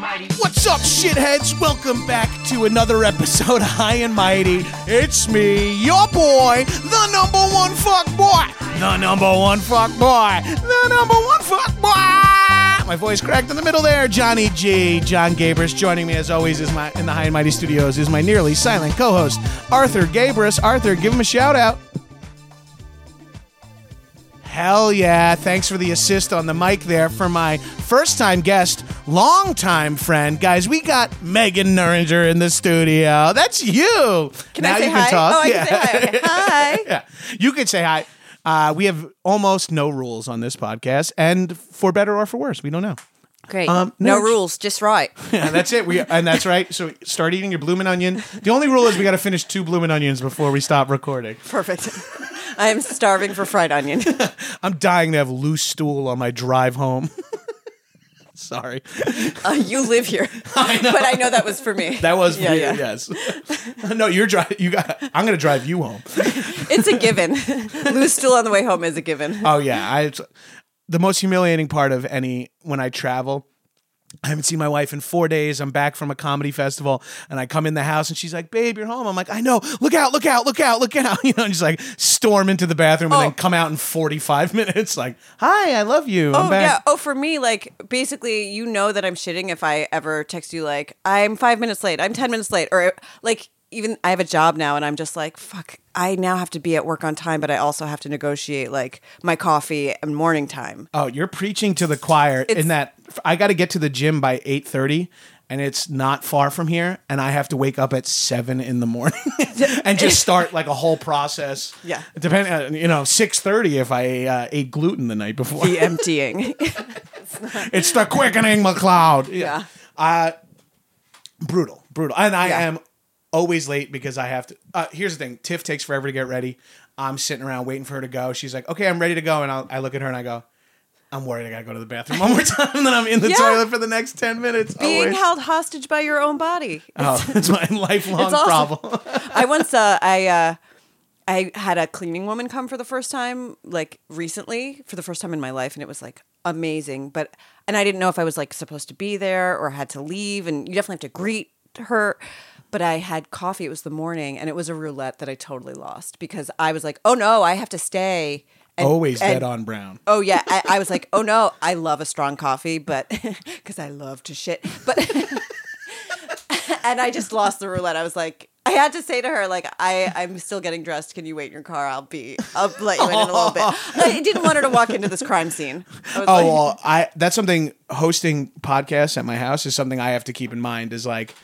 What's up, shitheads? Welcome back to another episode of High and Mighty. It's me, your boy, the number one fuck boy. The number one fuck boy. The number one fuck boy. My voice cracked in the middle there. Johnny G. John Gabrus joining me as always is my in the High and Mighty studios is my nearly silent co-host Arthur Gabrus. Arthur, give him a shout out. Hell yeah. Thanks for the assist on the mic there for my first time guest, long time friend. Guys, we got Megan Neuringer in the studio. That's you. Can I say hi? Oh, I can say hi. Okay. Hi. yeah. You could say hi. Uh, we have almost no rules on this podcast, and for better or for worse, we don't know. Great. Um, no no, rules, just right. Yeah, that's it. We and that's right. So start eating your blooming onion. The only rule is we got to finish two blooming onions before we stop recording. Perfect. I am starving for fried onion. I'm dying to have loose stool on my drive home. Sorry. Uh, you live here, I but I know that was for me. That was for Yeah, you, yeah. yes. no, you're driving. You got. I'm gonna drive you home. It's a given. Loose stool on the way home is a given. Oh yeah, I. The most humiliating part of any when I travel. I haven't seen my wife in four days. I'm back from a comedy festival, and I come in the house, and she's like, "Babe, you're home." I'm like, "I know. Look out! Look out! Look out! Look out!" You know, and just like storm into the bathroom, and Oh. then come out in 45 minutes. Like, "Hi, I love you. I'm Oh back." yeah. Oh, for me, like basically, you know that I'm shitting if I ever text you like I'm five minutes late, I'm ten minutes late, or like even I have a job now, and I'm just like fuck. I now have to be at work on time, but I also have to negotiate like my coffee and morning time. Oh, you're preaching to the choir It's- in that I got to get to the gym by 8:30 and it's not far from here and I have to wake up at 7 in the morning and just start like a whole process. Yeah. Depending on, you know, 6:30 if I uh, ate gluten the night before. The emptying. it's the quickening MacLeod. Yeah. Uh brutal, brutal. And I Yeah. am always late because I have to uh, here's the thing, Tiff takes forever to get ready. I'm sitting around waiting for her to go. She's like, "Okay, I'm ready to go." And I'll, I look at her and I go, I'm worried I gotta go to the bathroom one more time, and then I'm in the Yeah. toilet for the next ten minutes. Being always. held hostage by your own body. Oh, it's my lifelong It's problem. I once uh, I uh, I had a cleaning woman come for the first time, like recently, for the first time in my life, and it was like amazing. But and I didn't know if I was like supposed to be there or had to leave, and you definitely have to greet her. But I had coffee. It was the morning, and it was a roulette that I totally lost because I was like, "Oh no, I have to stay." And, Always and- dead on brown. Oh yeah, I, I was like, oh no, I love a strong coffee, but because I love to shit, but and I just lost the roulette. I was like, I had to say to her, like, I I'm still getting dressed. Can you wait in your car? I'll be, I'll let you in in a little bit. I didn't want her to walk into this crime scene. Oh like, well, I that's something hosting podcasts at my house is something I have to keep in mind. Is like.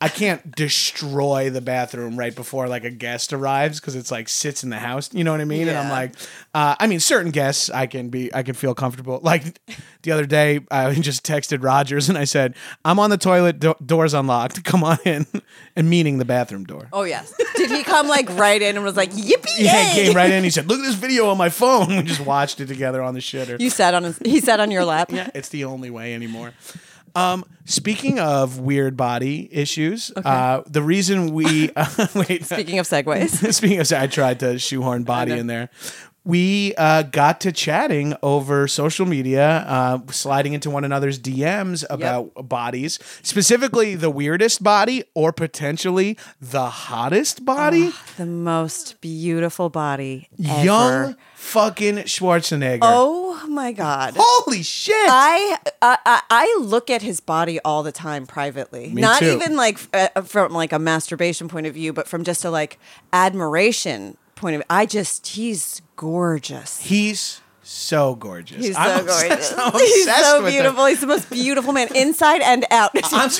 I can't destroy the bathroom right before like a guest arrives because it's like sits in the house. You know what I mean? And I'm like, uh, I mean, certain guests I can be, I can feel comfortable. Like the other day, I just texted Rogers and I said, "I'm on the toilet, do- doors unlocked. Come on in," and meaning the bathroom door. Oh yes. Did he come like right in and was like, yippee Yeah, he came right in. He said, "Look at this video on my phone." We just watched it together on the shitter. You sat on his, he sat on your lap. Yeah, it's the only way anymore. Um, speaking of weird body issues, uh, the reason we uh, wait. Speaking of segues, Speaking of, I tried to shoehorn body in there. We uh, got to chatting over social media, uh, sliding into one another's DMs about bodies, specifically the weirdest body or potentially the hottest body. the most beautiful body ever. Fucking Schwarzenegger. Oh my god. Holy shit! I, I I- I look at his body all the time privately. Me Not too. even like uh, from like a masturbation point of view, but from just a like admiration point of view. I just he's gorgeous. He's so gorgeous. He's so I'm obsessed- gorgeous. I'm He's so beautiful. He's the most beautiful man inside and out. I'm,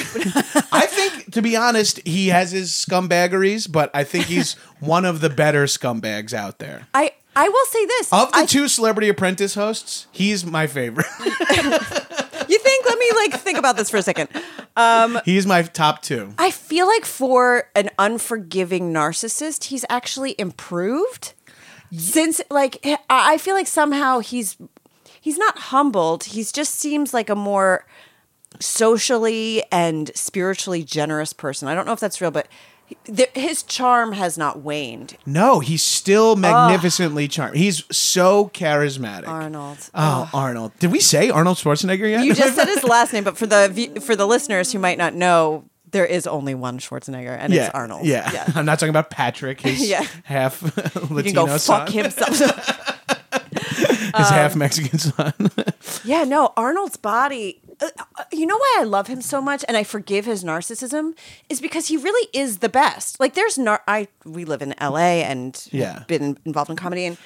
I think, to be honest, he has his scumbaggeries, but I think he's one of the better scumbags out there. I I will say this. Of the I- two Celebrity Apprentice hosts, he's my favorite. you think? Let me like think about this for a second. Um, he's my top two. I feel like for an unforgiving narcissist, he's actually improved. Since like I I feel like somehow he's he's not humbled. He's just seems like a more socially and spiritually generous person. I don't know if that's real, but his charm has not waned. No, he's still magnificently charming. He's so charismatic. Arnold. Oh, Arnold. Did we say Arnold Schwarzenegger yet? You just said his last name, but for the for the listeners who might not know, there is only one Schwarzenegger, and yeah, it's Arnold. Yeah. I'm not talking about Patrick, his Yeah. half Latino You can go son, fuck himself. his half Mexican son. Yeah, no, Arnold's body. Uh, uh, you know why I love him so much, and I forgive his narcissism, is because he really is the best. Like, there's nar. I we live in L.A. and Yeah. been involved in comedy, and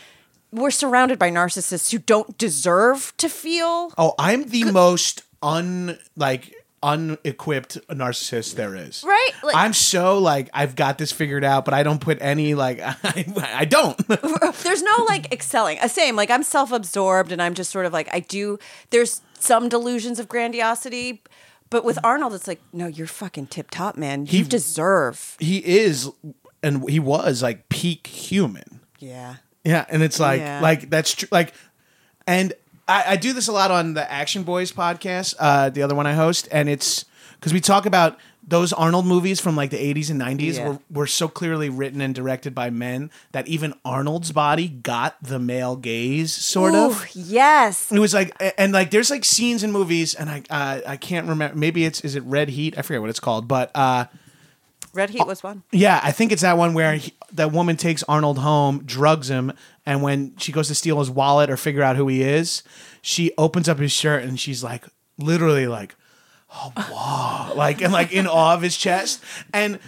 we're surrounded by narcissists who don't deserve to feel. Oh, I'm the most un like unequipped narcissist there is. Right? Like- I'm so like I've got this figured out, but I don't put any like I, I don't. There's no like excelling. Uh, Same, like I'm self-absorbed, and I'm just sort of like I do. There's some delusions of grandiosity. But with Arnold, it's like, no, you're fucking tip top, man. You deserve. he is and he was like peak human. Yeah. Yeah, and it's like Yeah. like that's true. Like, and I, I do this a lot on the Action Boys podcast, uh, the other one I host, and it's because we talk about those Arnold movies from like the 80s and 90s Yeah. were, were so clearly written and directed by men that even Arnold's body got the male gaze, sort Ooh, of. Yes. It was like, and like, there's like scenes in movies, and I uh, I can't remember. Maybe it's is it Red Heat? I forget what it's called, but uh, Red Heat was one. yeah, I think it's that one where he, that woman takes Arnold home, drugs him, and when she goes to steal his wallet or figure out who he is, she opens up his shirt and she's like, literally like, oh wow, like and like in awe of his chest. And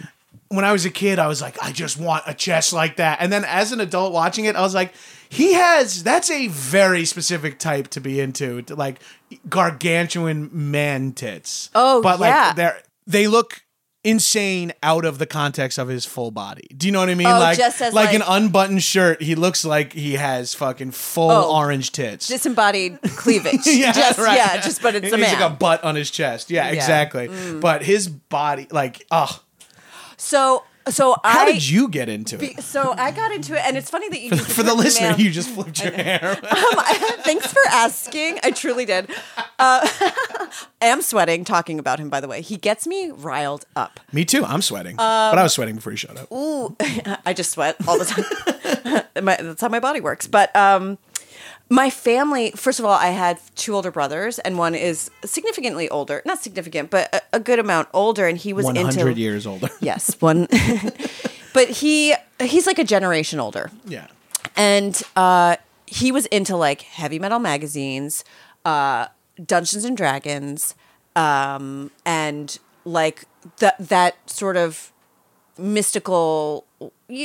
when I was a kid, I was like, I just want a chest like that. And then as an adult watching it, I was like, he has that's a very specific type to be into, to like gargantuan man tits. Oh, but yeah. like they're they look insane out of the context of his full body. Do you know what I mean? Oh, like just as, like, an unbuttoned shirt, he looks like he has fucking full Oh. orange tits. Disembodied cleavage. yeah, just, right. Yeah, just, but it's He's a man. like a butt on his chest. Yeah, Yeah. Mm. exactly. But his body, like, oh, so, so how I. did you get into it? so I got into it, and it's funny that you used For the listener, man. you just flipped your hair. Um, thanks for asking. I truly did. Uh, I am sweating talking about him. By the way, he gets me riled up. Me too. I'm sweating, Um, but I was sweating before you showed up. Ooh, I just sweat all the time. my, that's how my body works. But um, my family, first of all, I had two older brothers, and one is significantly older. Not significant, but a, a good amount older. And he was One into hundred years older. Yes, one. but he he's like a generation older yeah. and uh, he was into like heavy metal magazines, uh, Dungeons and Dragons, um, and like that that sort of mystical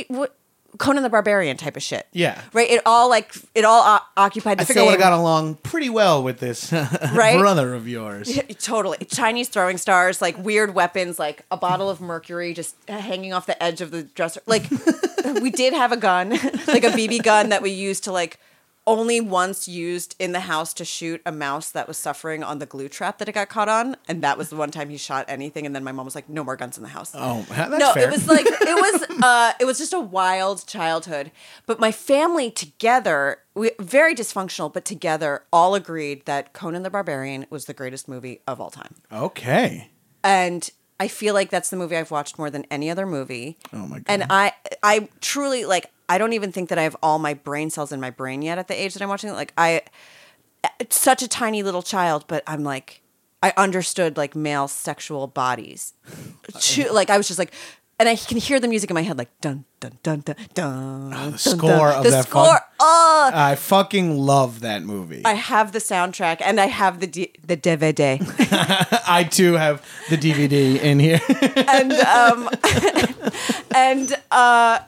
what, Conan the Barbarian type of shit. Yeah. right. It all like it all o- occupied the I think same. I would have got along pretty well with this Right? brother of yours. Totally. Chinese throwing stars, like weird weapons, like a bottle of mercury just hanging off the edge of the dresser. Like we did have a gun, like a BB gun that we used to like only once used in the house to shoot a mouse that was suffering on the glue trap that it got caught on, and that was the one time he shot anything. And then my mom was like, "No more guns in the house." Oh, that's no, fair. it was like it was uh, it was just a wild childhood. But my family together, we, very dysfunctional, but together, all agreed that Conan the Barbarian was the greatest movie of all time. okay. And I feel like that's the movie I've watched more than any other movie. Oh my God. And I, I truly like. I don't even think that I have all my brain cells in my brain yet at the age that I'm watching it. Like I, it's such a tiny little child, but I'm like, I understood like male sexual bodies. Choo- like I was just like, and I can hear the music in my head, like dun dun dun dun dun. Oh, the dun, score dun. of the that score. fun- Oh, I fucking love that movie. I I, have the soundtrack and I have the D- the DVD. I too have the DVD in here. and um, and uh,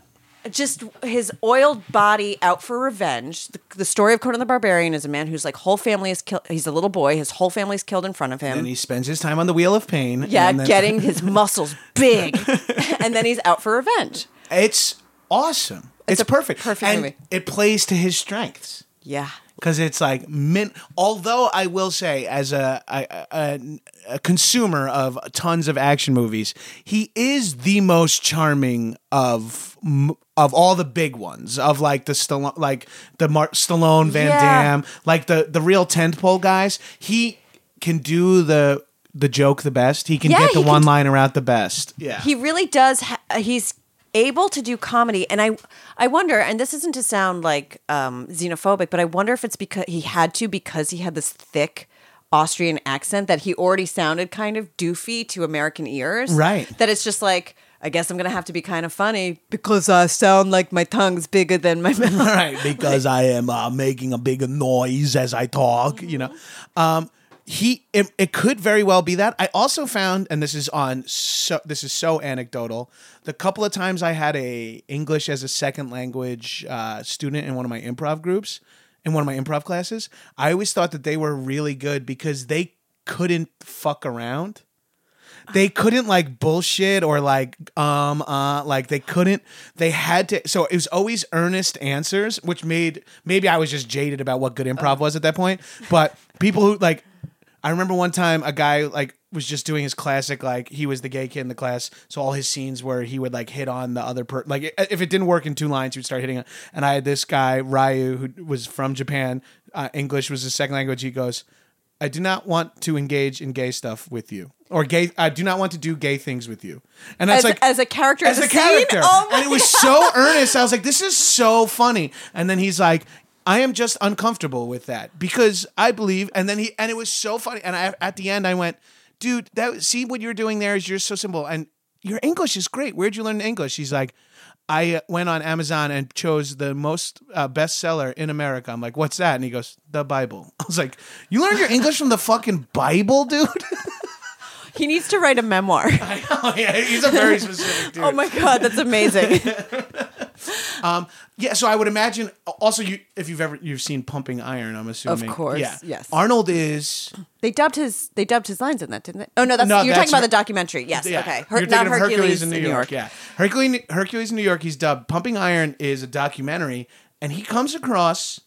just his oiled body out for revenge. The, the story of Conan the Barbarian is a man whose like whole family is killed. He's a little boy. His whole family is killed in front of him. and he spends his time on the Wheel of Pain. yeah, and then- getting his muscles big, and then he's out for revenge. It's awesome. It's, a perfect. perfect and movie. It plays to his strengths. Yeah. because it's like min. Although I will say, as a, a, a a consumer of tons of action movies, he is the most charming of of all the big ones. Of like the Stallone, like the Mar- Stallone, Van Yeah. Damme, like the the real tentpole guys. He can do the the joke the best. He can Yeah, get the one liner out the best. Yeah, he really does ha- he's able to do comedy and i i wonder and this isn't to sound like um xenophobic but i wonder if it's because he had to because he had this thick austrian accent that he already sounded kind of doofy to american ears. Right. that it's just like i guess i'm gonna have to be kind of funny because i sound like my tongue's bigger than my mouth. Right because i am uh, making a bigger noise as i talk you know? Um he it, it could very well be that. I also found and this is on so this is so anecdotal the couple of times i had a english as a second language uh, student in one of my improv groups in one of my improv classes i always thought that they were really good because they couldn't fuck around. They couldn't like bullshit or like um uh like they couldn't they had to so it was always earnest answers which made maybe i was just jaded about what good improv was at that point but people who like i remember one time a guy like was just doing his classic like he was the gay kid in the class so all his scenes where he would like hit on the other per like if it didn't work in two lines he would start hitting it and i had this guy ryu who was from japan uh, english was his second language he goes I do not want to engage in gay stuff with you, or gay. I do not want to do gay things with you. And that's as, like as a character as in a the character, oh and it was so earnest. I was like, "This is so funny." And then he's like, "I am just uncomfortable with that because I believe." And then he and it was so funny. And I, at the end, I went, "Dude, that see what you're doing there is you're so simple, and your English is great. Where'd you learn English?" He's like. I uh, went on Amazon and chose the most uh, bestseller in America. I'm like, what's that? And he goes, the Bible. I was like, you learned your English from the fucking Bible, dude? he needs to write a memoir I know, yeah, he's a very specific dude. oh my god that's amazing Um, yeah, so I would imagine. Also, you if you've ever you've seen Pumping Iron, I'm assuming. Of course, yeah. yes. Arnold is They dubbed his they dubbed his lines in that, didn't they? Oh no, that's No, you're that's talking about Her- the documentary. Yes, yeah. okay. You're not thinking of Hercules, in New York. Yeah, Hercules Hercules in New York. He's dubbed. Pumping Iron is a documentary, and he comes across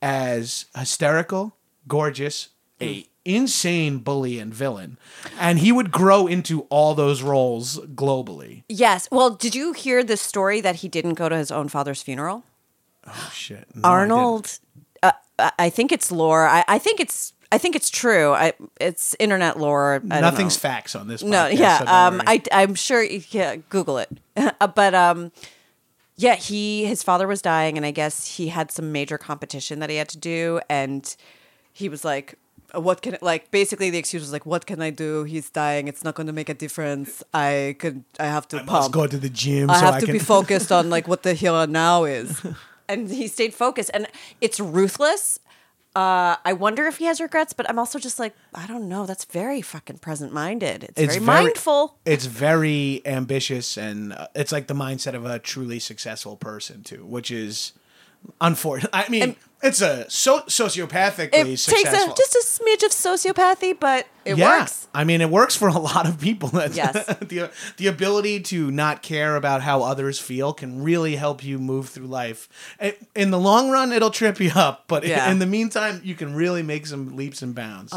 as hysterical, gorgeous, a mm. Insane bully and villain, and he would grow into all those roles globally. Yes. Well, did you hear the story that he didn't go to his own father's funeral? Oh shit, No, I Arnold, uh, I think it's lore. I, I think it's I think it's true. I, it's internet lore. I Nothing's know. facts on this. No, yeah. so um. I I'm sure. Yeah, Google it. Uh, but um, yeah, he his father was dying, and I guess he had some major competition that he had to do, and he was like. "Uh, What can like basically the excuse was like, what can I do? He's dying. It's not going to make a difference. I could. I have to I must pump. go to the gym. I so have I to can... be focused on like what the here now is. and he stayed focused, and it's ruthless. Uh, I wonder if he has regrets, but I'm also just like, I don't know. That's very fucking present minded. It's, It's very, very- mindful. it's very ambitious and uh, it's like the mindset of a truly successful person too which is Unfortunately, I mean, it's a so sociopathically It takes a, just a smidge of sociopathy, but it yeah. works. I mean, it works for a lot of people. Yes. the the ability to not care about how others feel can really help you move through life. It- In the long run, it'll trip you up, but Yeah. in the meantime, you can really make some leaps and bounds.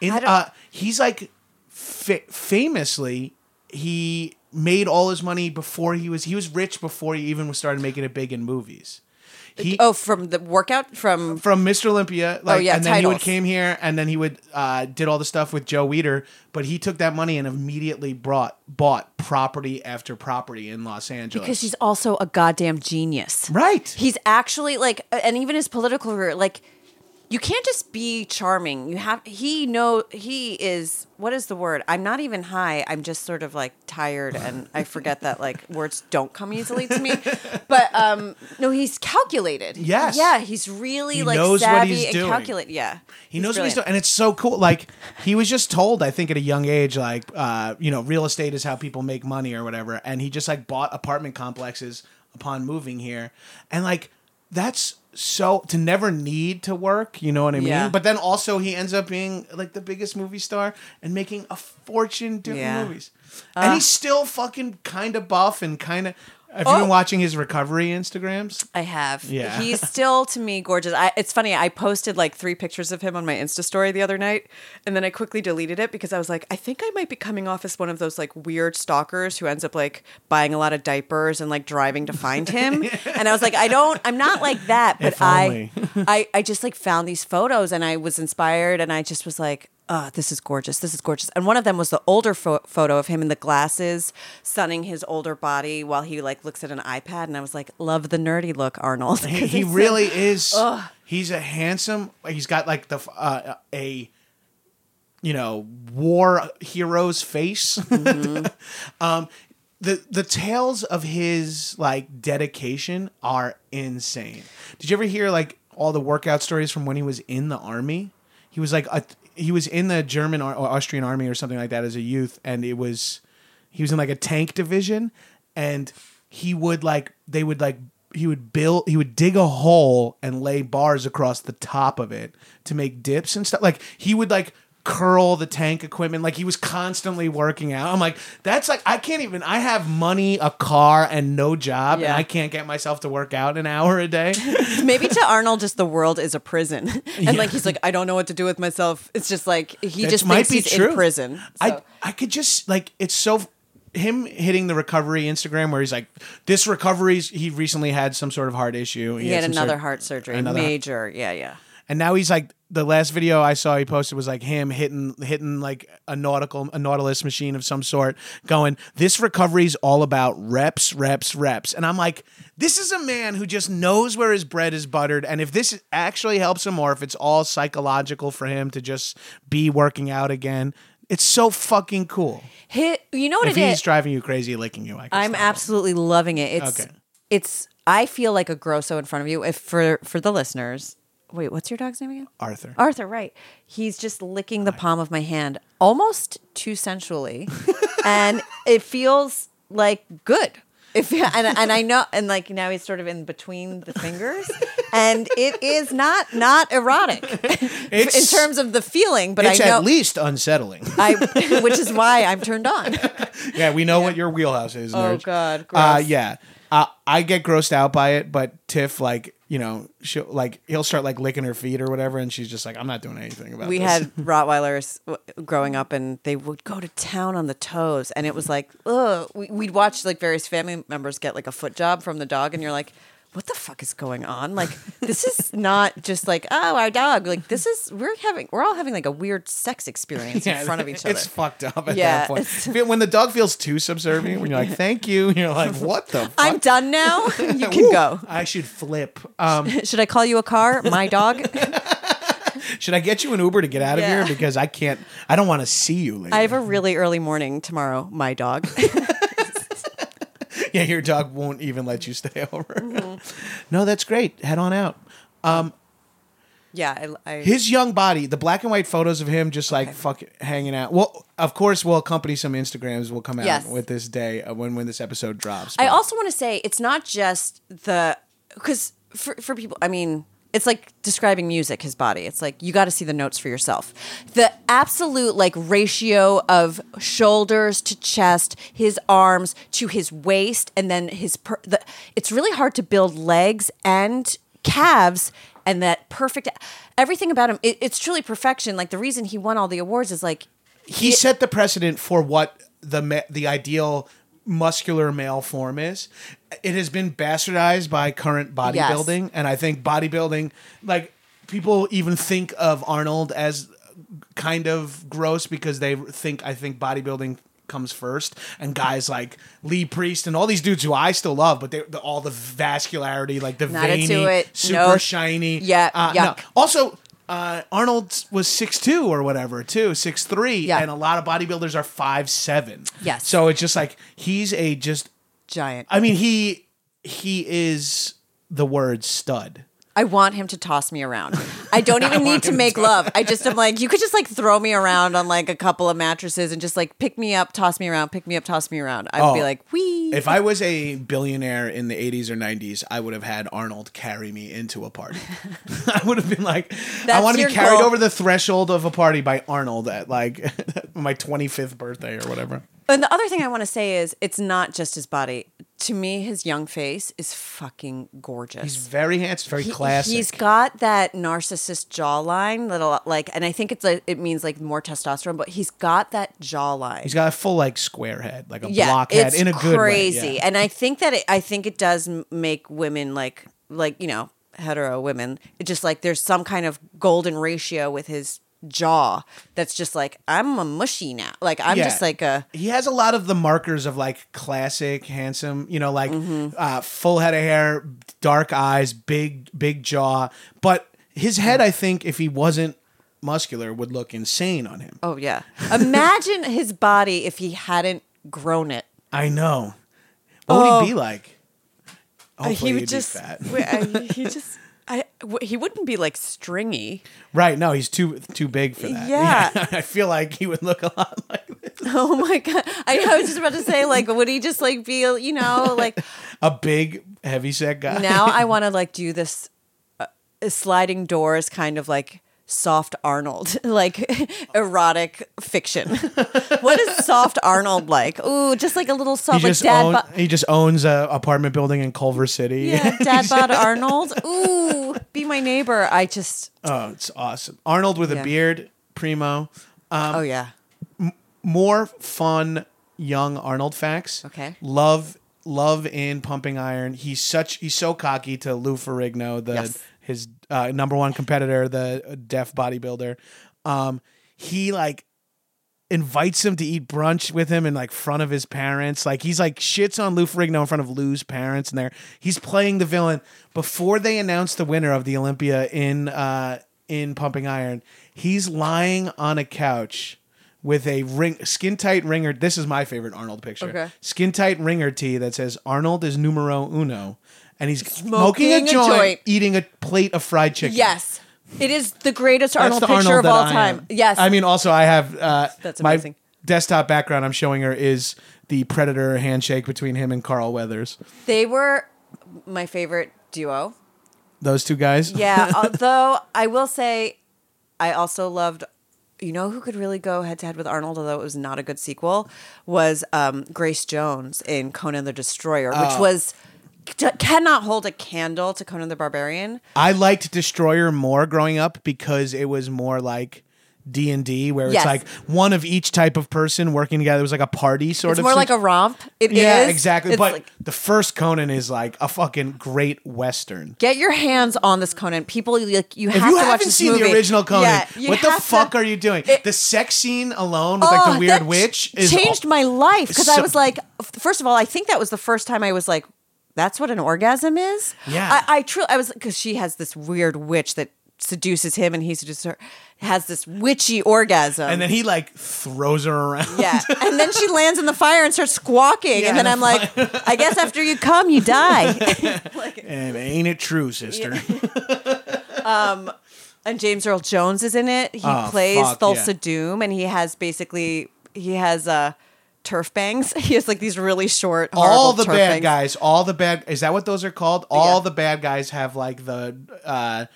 In, uh, he's like fa- famously he made all his money before he was he was rich before he even started making it big in movies. He, Oh, from the workout from from Mr. Olympia. Like, Oh, yeah, and then he would titles. came here, and then he would uh, did all the stuff with Joe Weider. But he took that money and immediately brought bought property after property in Los Angeles. because he's also a goddamn genius. right. He's actually like, and even his political career, like, you can't just be charming. You have he know he is what is the word? I'm not even high. I'm just sort of like tired, and I forget that like words don't come easily to me. But um, no, he's calculated. Yes. yeah, he's really He like knows what savvy he's and doing. calculate. Yeah, He knows what he's doing, and it's so cool. Like he was just told, I think, at a young age, like uh, you know, real estate is how people make money or whatever. And he just like bought apartment complexes upon moving here, and like that's so to never need to work. You know what I mean? Yeah. But then also he ends up being like the biggest movie star and making a fortune doing Yeah. movies, and he's uh. still fucking kind of buff and kind of. Have you Oh. been watching his recovery Instagrams? I have. Yeah. He's still to me gorgeous. I, it's funny. I posted like three pictures of him on my Insta story the other night, and then I quickly deleted it because I was like, I think I might be coming off as one of those like weird stalkers who ends up like buying a lot of diapers and like driving to find him. and I was like, I don't. I'm not like that. But I. I, I just like found these photos and I was inspired, and I just was like. Oh, this is gorgeous. This is gorgeous. And one of them was the older pho- photo of him in the glasses, sunning his older body while he like looks at an iPad. And I was like, love the nerdy look, Arnold. he, he really is he's a handsome he's got like the uh, a you know war hero's face um the the tales of his like dedication are insane did you ever hear like all the workout stories from when he was in the army he was like a, he was in the german or austrian army or something like that as a youth and it was he was in like a tank division and he would like they would like he would build he would dig a hole and lay bars across the top of it to make dips and stuff. Like he would like curl the tank equipment like he was constantly working out i'm like that's like i can't even i have money a car and no job Yeah. and i can't get myself to work out an hour a day Maybe to Arnold, just the world is a prison, and Yeah. like he's like, I don't know what to do with myself. It's just like he That just might be he's true. in prison. I So- I could just like it's so him hitting the recovery Instagram where he's like this recovery's he recently had some sort of heart issue. he had some another sort- heart surgery, another- major. Yeah, yeah. and now he's like the last video I saw he posted was like him hitting hitting like a nautical a nautilus machine of some sort, going, This recovery is all about reps, reps, reps. And I'm like, this is a man who just knows where his bread is buttered. And if this actually helps him or if it's all psychological for him to just be working out again, it's so fucking cool. Hit, you know what If it he's is? driving you crazy, licking you, I I'm absolutely loving it. It's Okay. it's. I feel like a grosso in front of you. If for for the listeners, wait, what's your dog's name again? Arthur. Arthur, right. He's just licking the palm of my hand almost too sensually. and it feels like good. If, and, and I know, and like now he's sort of in between the fingers, and it is not not erotic in It's- terms of the feeling. But it's I know, at least unsettling. I, which is why I'm turned on. yeah, we know what your wheelhouse is. Oh. God, Uh, yeah, uh, I get grossed out by it, but Tiff, like, you know, she'll like he'll start like licking her feet or whatever, and she's just like, I'm not doing anything about. we this. had Rottweilers growing up, and they would go to town on the toes, and it was like, ugh. We'd watch like various family members get like a foot job from the dog, and you're like, what the fuck is going on? Like, this is not just like, oh, our dog. Like, this is we're having we're all having like a weird sex experience in front of each other. It's fucked up at Yeah, that point. When the dog feels too subservient, when you're like, "Thank you," you're like, "What the?" Fuck? I'm done now. You can Woo, go. I should flip. Um, Should I call you a car? My dog. should I get you an Uber to get out of Yeah. here because I can't? I don't want to see you later. I have a really early morning tomorrow. My dog. yeah, your dog won't even let you stay over. Mm-hmm. no, that's great. Head on out. yeah, I, I his young body, the black and white photos of him just like Okay. fuck hanging out. Well, of course, we'll accompany some Instagrams will come out Yes. with this day uh, when when this episode drops. I also want to say it's not just the because for for people. I mean, it's like describing music. His body. It's like you got to see the notes for yourself. The absolute like ratio of shoulders to chest, his arms to his waist, and then his. Per- the, it's really hard to build legs and calves and that perfect everything about him it, it's truly perfection like the reason he won all the awards is like he set the precedent for what the the ideal muscular male form is. It has been bastardized by current bodybuilding, and I think bodybuilding, like people even think of Arnold as kind of gross because they think I think bodybuilding comes first, and guys like Lee Priest and all these dudes who I still love, but they the, all the vascularity, like the Not veiny, it. super No. shiny. Yeah, uh, no. Also, uh, Arnold was six two or whatever too, six three, Yeah. and a lot of bodybuilders are five seven. Yes. So it's just like he's a just. giant I mean he he is the word stud. I want him to toss me around. I don't even need to him to make love. I just am like, you could just like throw me around on like a couple of mattresses and just like pick me up, toss me around, pick me up, toss me around. I'd be Oh. like, wee. If I was a billionaire in the 80s or 90s, I would have had Arnold carry me into a party. I would have been like, I want to be carried goal. over the threshold of a party by Arnold at like my 25th birthday or whatever. And the other thing I want to say is, it's not just his body. To me, his young face is fucking gorgeous. He's very handsome, very He- classic. He's got that narcissist jawline, little like, and I think it's like it means like more testosterone, but he's got that jawline. He's got a full like square head, like a yeah, blockhead it's in a good crazy. way. yeah. And I think that it, I think it does make women like like you know hetero women. It just like there's some kind of golden ratio with his jaw that's just like I'm a mushy now. Like I'm Yeah. just like a he has a lot of the markers of like classic handsome you know like Mm-hmm. uh, full head of hair dark eyes big big jaw but his head i think if he wasn't muscular would look insane on him oh yeah. Imagine his body if he hadn't grown it. i know what would he be like Hopefully Uh, he would just fat. wait, I- he just I w- he wouldn't be like stringy. right no he's too too big for that Yeah. i feel like he would look a lot like this Oh my god! I, I was just about to say, like, would he just like be, you know, like a big heavy set guy now I want to like do this uh, sliding doors kind of like soft Arnold, like erotic fiction. what is soft Arnold like? Ooh, just like a little he soft, like just, dad. own, bo- he just owns a apartment building in culver city yeah, dad bod Arnold. Ooh, be my neighbor. I just, oh it's awesome arnold with a beard primo um, oh yeah, more fun young Arnold facts. Okay. Love love in pumping iron. He's such he's so cocky to Lou Ferrigno, the Yes. His uh, number one competitor, the deaf bodybuilder. Um, he like invites him to eat brunch with him in like front of his parents. Like he's like shits on Lou Ferrigno in front of Lou's parents, and there he's playing the villain before they announce the winner of the Olympia in uh, in Pumping Iron. He's lying on a couch with a ring skin tight ringer. This is my favorite Arnold picture. Okay. Skin tight ringer tee that says Arnold is numero uno, and he's smoking, a, joint, joint. eating a plate of fried chicken. yes, it is the greatest That's Arnold the picture Arnold of all that I time. am. Yes, I mean, also I have uh, That's my amazing. desktop background. I'm showing her is the Predator handshake between him and Carl Weathers. they were my favorite duo. Those two guys. Yeah, although I will say, I also loved. You know who could really go head to head with Arnold, although it was not a good sequel, was um, Grace Jones in Conan the Destroyer, which Oh. was c- cannot hold a candle to Conan the Barbarian. I liked Destroyer more growing up because it was more like D and D, where Yes. it's like one of each type of person working together. It was like a party sort of. It's of. more like a romp. It is. yeah, exactly. It's but like, the first Conan is like a fucking great western. get your hands on this Conan. People, like you have If to you watch haven't this seen movie. the original Conan, Yeah, you what the have fuck to- are you doing? It- the sex scene alone with like Oh, the weird that witch ch- is changed my life because I so- was like, f- first of all, I think that was the first time I was like, that's what an orgasm is. Yeah. I, I truly, I was because she has this weird witch that seduces him, and he seduces her. Has this witchy orgasm, and then he like throws her around. yeah, and then she lands in the fire and starts squawking, Yeah, and then I'm like, I guess after you come, you die. like, And ain't it true, sister? Um and James Earl Jones is in it. He Oh, plays fuck, Thulsa yeah. Doom, and he has basically he has uh, turf bangs. He has like these really short, all the bad bangs. guys, all the bad is that what those are called? All Yeah. the bad guys have like the uh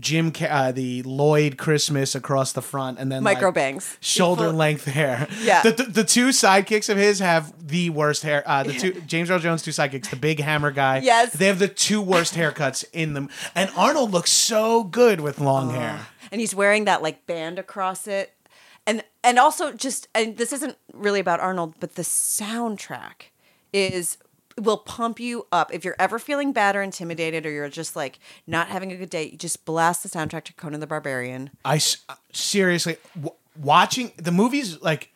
Jim uh, the Lloyd Christmas across the front and then Micro like, bangs. shoulder length hair. Yeah. The, the, the two sidekicks of his have the worst hair. Uh, the two James Earl Jones two sidekicks, the big hammer guy. Yes. They have the two worst haircuts in them. And Arnold looks so good with long hair. and he's wearing that like band across it and also just and this isn't really about arnold but the soundtrack is will pump you up. If you're ever feeling bad or intimidated or you're just like not having a good day you just blast the soundtrack to conan the barbarian. I seriously w- watching the movies like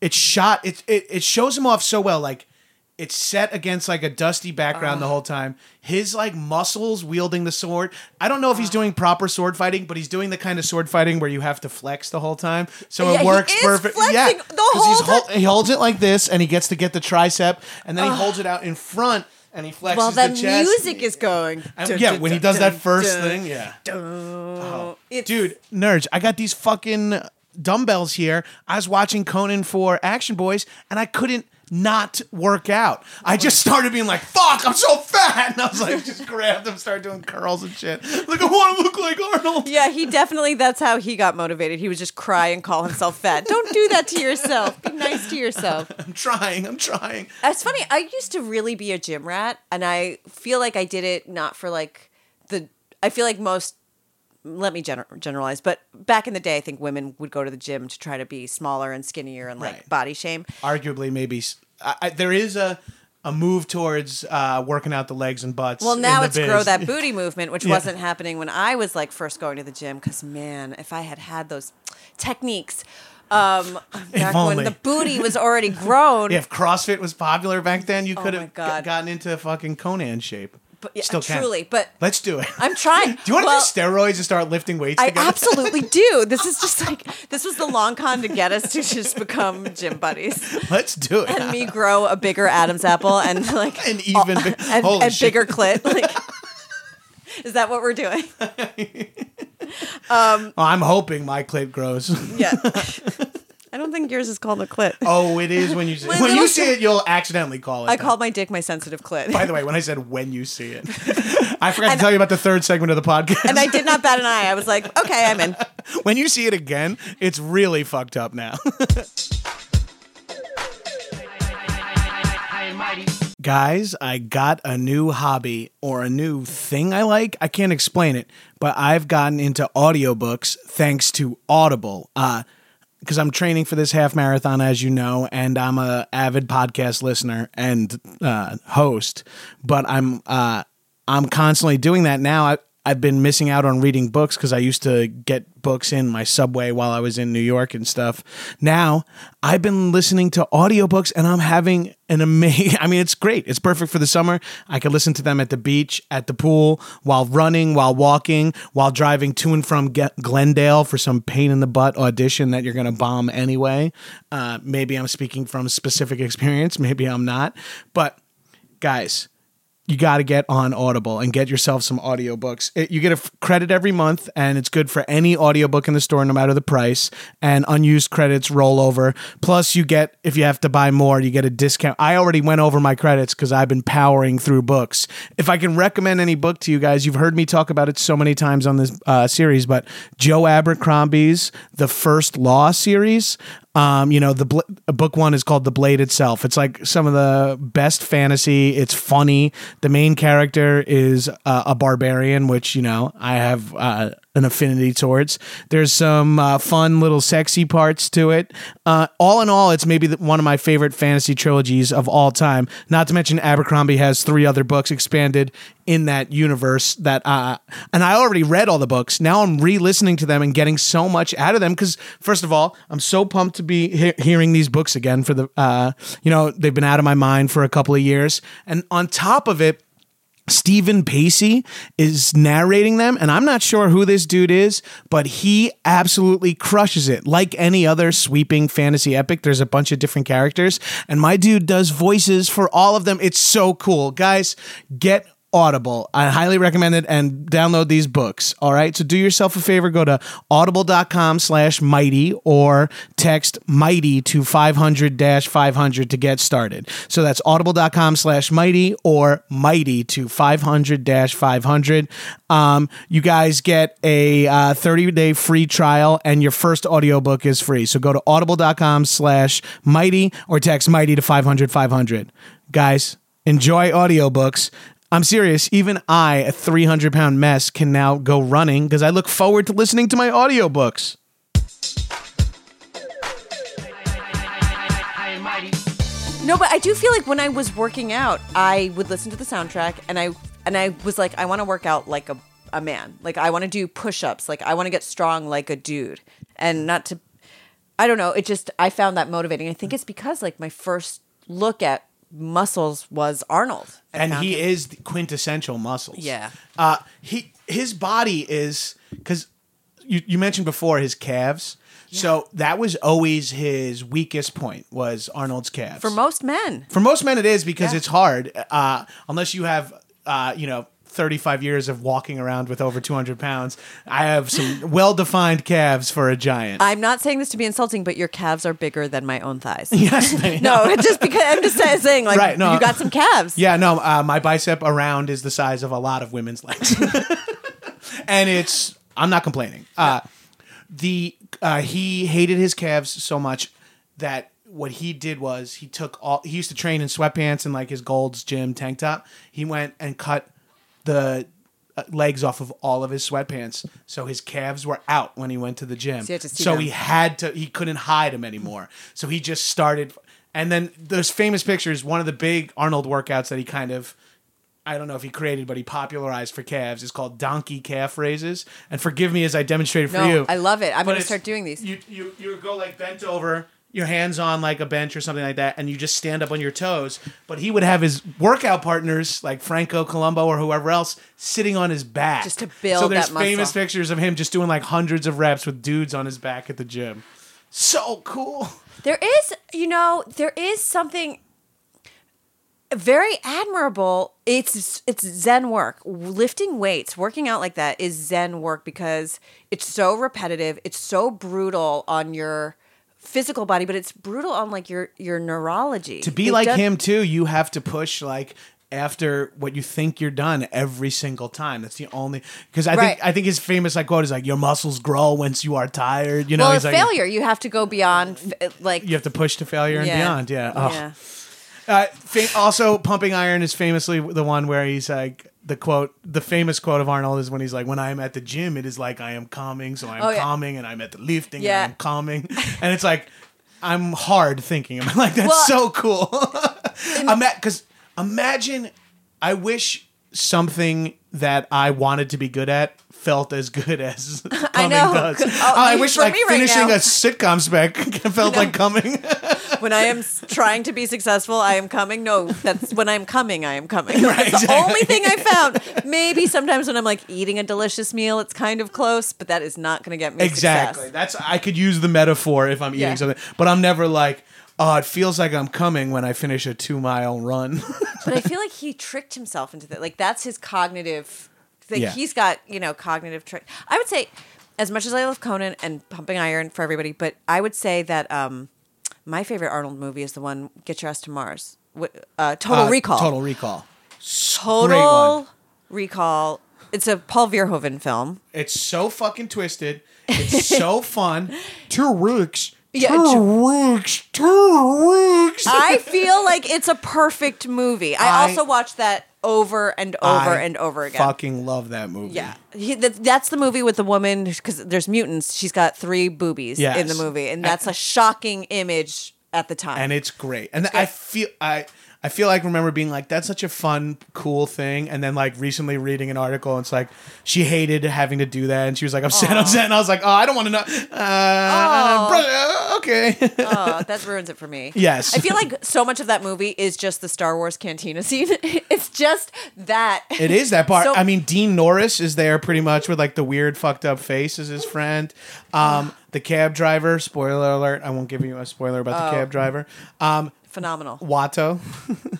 it's shot it, it it shows him off so well like it's set against like a dusty background the whole time. His like muscles wielding the sword i don't know if he's doing proper sword fighting but he's doing the kind of sword fighting where you have to flex the whole time. So Yeah, it works perfect yeah the whole hol- he holds it like this and he gets to get the tricep and then he holds it out in front and he flexes well the the chest. music is going. And- yeah when he does that first dun, thing yeah. dun. Oh, it's- Dude, nerds, I got these fucking dumbbells here. I was watching Conan for Action Boys and I couldn't not work out. I just started being like, fuck, I'm so fat. And I was like, just grabbed them, started doing curls and shit. Like, I want to look like Arnold. yeah, he definitely, that's how he got motivated. He would just cry and call himself fat. Don't do that to yourself. Be nice to yourself. I'm trying, I'm trying. It's funny. I used to really be a gym rat, and I feel like I did it not for like the. I feel like most. Let me gener- generalize, but back in the day, I think women would go to the gym to try to be smaller and skinnier and like Right. body shame. Arguably, maybe I I there is a a move towards uh, working out the legs and butts. Well, in now the it's biz. grow that booty movement, which Yeah. wasn't happening when I was like first going to the gym. Because man, if I had had those techniques, um, back only. when the booty was already grown, If CrossFit was popular back then, you Oh could my have God. gotten into fucking Conan shape. But yeah, Still can. truly, but Let's do it. I'm trying. Do you want to Well, do steroids and start lifting weights I together? absolutely do. This is just like this was the long con to get us to just become gym buddies Let's do it. and me grow a bigger Adam's apple and like And even big- and, and bigger clit. Like, is that what we're doing? Oh, I'm hoping my clit grows. Yeah. I don't think yours is called a clit. oh, it is when you see My when you see it, you'll accidentally call it. I that. called my dick my sensitive clit. By the way, when I said when you see it, I forgot to tell you about the third segment of the podcast. and I did not bat an eye. I was like, okay, I'm in. when you see it again, it's really fucked up now. Guys, I got a new hobby or a new thing I like. I can't explain it, but I've gotten into audiobooks thanks to Audible. Uh because I'm training for this half marathon, as you know, and I'm a avid podcast listener and uh, host. But I'm uh, I'm constantly doing that now. I, I've been missing out on reading books because I used to get books in my subway while I was in New York and stuff. Now I've been listening to audiobooks and I'm having an amazing, I mean, it's great. It's perfect for the summer. I could listen to them at the beach, at the pool, while running, while walking, while driving to and from Glendale for some pain in the butt audition that you're going to bomb anyway. Uh, maybe I'm speaking from specific experience. Maybe I'm not. But guys, you got to get on Audible and get yourself some audiobooks. It, you get a f- credit every month, and it's good for any audiobook in the store, no matter the price. And unused credits roll over. Plus, you get, if you have to buy more, you get a discount. I already went over my credits because I've been powering through books. If I can recommend any book to you guys, you've heard me talk about it so many times on this uh, series, but Joe Abercrombie's The First Law series. Um, you know, the bl- book one is called The Blade Itself. It's like some of the best fantasy. It's funny. The main character is uh, a barbarian, which, you know, I have uh, an affinity towards. There's some uh, fun little sexy parts to it. Uh, all in all, it's maybe the, one of my favorite fantasy trilogies of all time. Not to mention, Abercrombie has three other books expanded in that universe that uh and I already read all the books. Now I'm re-listening to them and getting so much out of them cuz first of all, I'm so pumped to be he- hearing these books again for the uh you know, they've been out of my mind for a couple of years. And on top of it, Steven Pacey is narrating them, and I'm not sure who this dude is, but he absolutely crushes it. Like any other sweeping fantasy epic, there's a bunch of different characters, and my dude does voices for all of them. It's so cool. Guys, get Audible. I highly recommend it and download these books. All right. So do yourself a favor, go to audible.com slash mighty or text mighty to 500 500 to get started. So that's audible.com slash mighty or mighty to 500 500. Um, you guys get a uh, 30 day free trial and your first audiobook is free. So go to audible.com slash mighty or text mighty to 500 500. Guys, enjoy audiobooks. I'm serious. Even I, a 300 pound mess, can now go running because I look forward to listening to my audiobooks. No, but I do feel like when I was working out, I would listen to the soundtrack and I and I was like, I want to work out like a, a man. Like I want to do push ups. Like I want to get strong like a dude. And not to I don't know, it just I found that motivating. I think it's because like my first look at muscles was Arnold. I and he him- is the quintessential muscles. Yeah. Uh, he his body is because you you mentioned before his calves. So that was always his weakest point was Arnold's calves. for most men. For most men, it is because Yeah. it's hard uh, unless you have uh, you know. 35 years of walking around with over 200 pounds. I have some well defined calves for a giant. I'm not saying this to be insulting, but your calves are bigger than my own thighs. yes, No, it's just because I'm just saying, like, Right, no. you got some calves. Yeah, no, uh, my bicep around is the size of a lot of women's legs, and it's. I'm not complaining. Uh, the uh, he hated his calves so much that what he did was he took all. He used to train in sweatpants and like his Gold's Gym tank top. He went and cut the uh, legs off of all of his sweatpants, so his calves were out when he went to the gym. So to So he had to. He couldn't hide them anymore. So he just started. And then those famous pictures. One of the big Arnold workouts that he kind of. I don't know if he created, but he popularized for calves. is called donkey calf raises. And forgive me as I demonstrated for No, you. I love it. I'm going to start doing these. You, you you go like bent over, your hands on like a bench or something like that, and you just stand up on your toes. But he would have his workout partners like Franco Columbu or whoever else sitting on his back Just to build So there's that muscle. famous pictures of him just doing like hundreds of reps with dudes on his back at the gym. So cool. There is, you know, there is something very admirable. It's it's zen work. Lifting weights, working out like that is zen work because it's so repetitive. It's so brutal on your physical body, but it's brutal on like your your neurology. To be They've like done- him too, you have to push like after what you think you're done every single time. That's the only because I Right. think I think his famous like quote is like your muscles grow once you are tired. You know, Well, he's like failure, you have to go beyond f- like you have to push to failure and beyond. Yeah. Oh. Yeah. Uh, fa- also, pumping iron is famously the one where he's like the quote, the famous quote of Arnold is when he's like, "When I am at the gym, it is like I am calming, so I'm Oh, yeah. calming, and I'm at the lifting, Yeah. and I'm calming," and it's like I'm hard thinking. I'm like, that's Well- so cool. Because imagine, I wish something that I wanted to be good at felt as good as coming know. does. Oh, I wish like me right finishing a sitcom spec felt like coming. when I am trying to be successful, I am coming. No, that's when I'm coming, I am coming. Right, That's the only thing I found. Maybe sometimes when I'm like eating a delicious meal, it's kind of close, but that is not going to get me Exactly. success. That's I could use the metaphor if I'm eating Yeah. something, but I'm never like, oh, it feels like I'm coming when I finish a two mile run. But I feel like he tricked himself into that. Like that's his cognitive. Like Yeah. he's got you know cognitive trick. I would say, as much as I love Conan and Pumping Iron for everybody, but I would say that um, my favorite Arnold movie is the one Get Your Ass to Mars. Uh, Total Uh, Recall. Total Recall. Total. Recall. It's a Paul Verhoeven film. It's so fucking twisted. It's so fun. Two weeks. Yeah, two weeks. Two weeks. I feel like it's a perfect movie. I, I- also watched that over and over I and over again. Fucking love that movie. Yeah, he, that, that's the movie with the woman because there's mutants. She's got three boobies in the movie, and that's a shocking image at the time. and it's great. And I feel I I feel like remember being like that's such a fun, cool thing. And then like recently reading an article, and it's like she hated having to do that, and she was like upset, upset. And I was like, oh, I don't want to know. Uh, brother, okay. oh, that ruins it for me. Yes. I feel like so much of that movie is just the Star Wars cantina scene. it's just that. It is that part. So- I mean, Dean Norris is there pretty much with like the weird, fucked up face as his friend. Um, the cab driver. Spoiler alert! I won't give you a spoiler about Oh. the cab driver. Um, Phenomenal. Watto.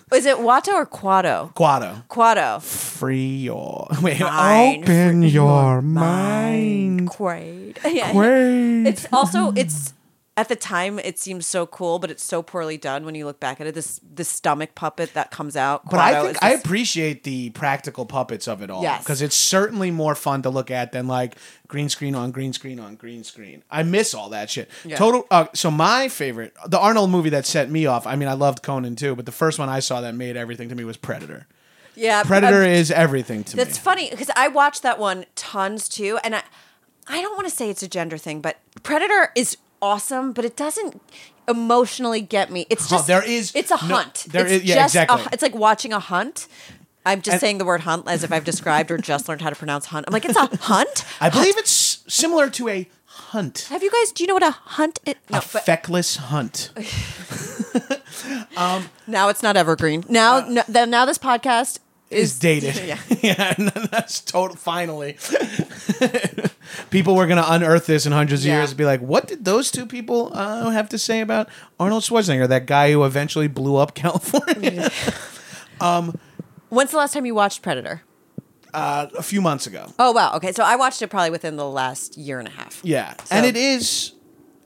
Is it Watto or Kuato? Kuato. Kuato. Free your wait. Mind, open your mind. Quaid. Yeah. Quaid. It's also it's at the time it seems so cool, but it's so poorly done when you look back at it. This this stomach puppet that comes out. But I think is I appreciate the practical puppets of it all. Yes. Because it's certainly more fun to look at than like green screen on green screen on green screen. I miss all that shit. Yeah. Total. Uh, so my favorite, the Arnold movie that set me off. I mean, I loved Conan too, but the first one I saw that made everything to me was Predator. yeah Predator um, is everything to That's me. That's funny because I watched that one tons too, and I I don't want to say it's a gender thing, but Predator is awesome, but it doesn't emotionally get me. It's just there is- it's a no, hunt. there it's is- yeah, just a- exactly. it's like watching a hunt. I'm just And- saying the word hunt as if I've described or just learned how to pronounce hunt. I'm like, it's a hunt. I believe it's similar to a hunt, Have you guys? Do you know what a hunt? Is? No, a but feckless hunt. Um, now it's not evergreen. Now, uh, no, then now this podcast is dated. Yeah. yeah, and that's total. Finally, people were gonna unearth this in hundreds of Yeah. years and be like, "What did those two people uh, have to say about Arnold Schwarzenegger, that guy who eventually blew up California?" When's the last time you watched Predator? uh, a few months ago. Oh wow. Okay, so I watched it probably within the last year and a half. Yeah, So- and it is.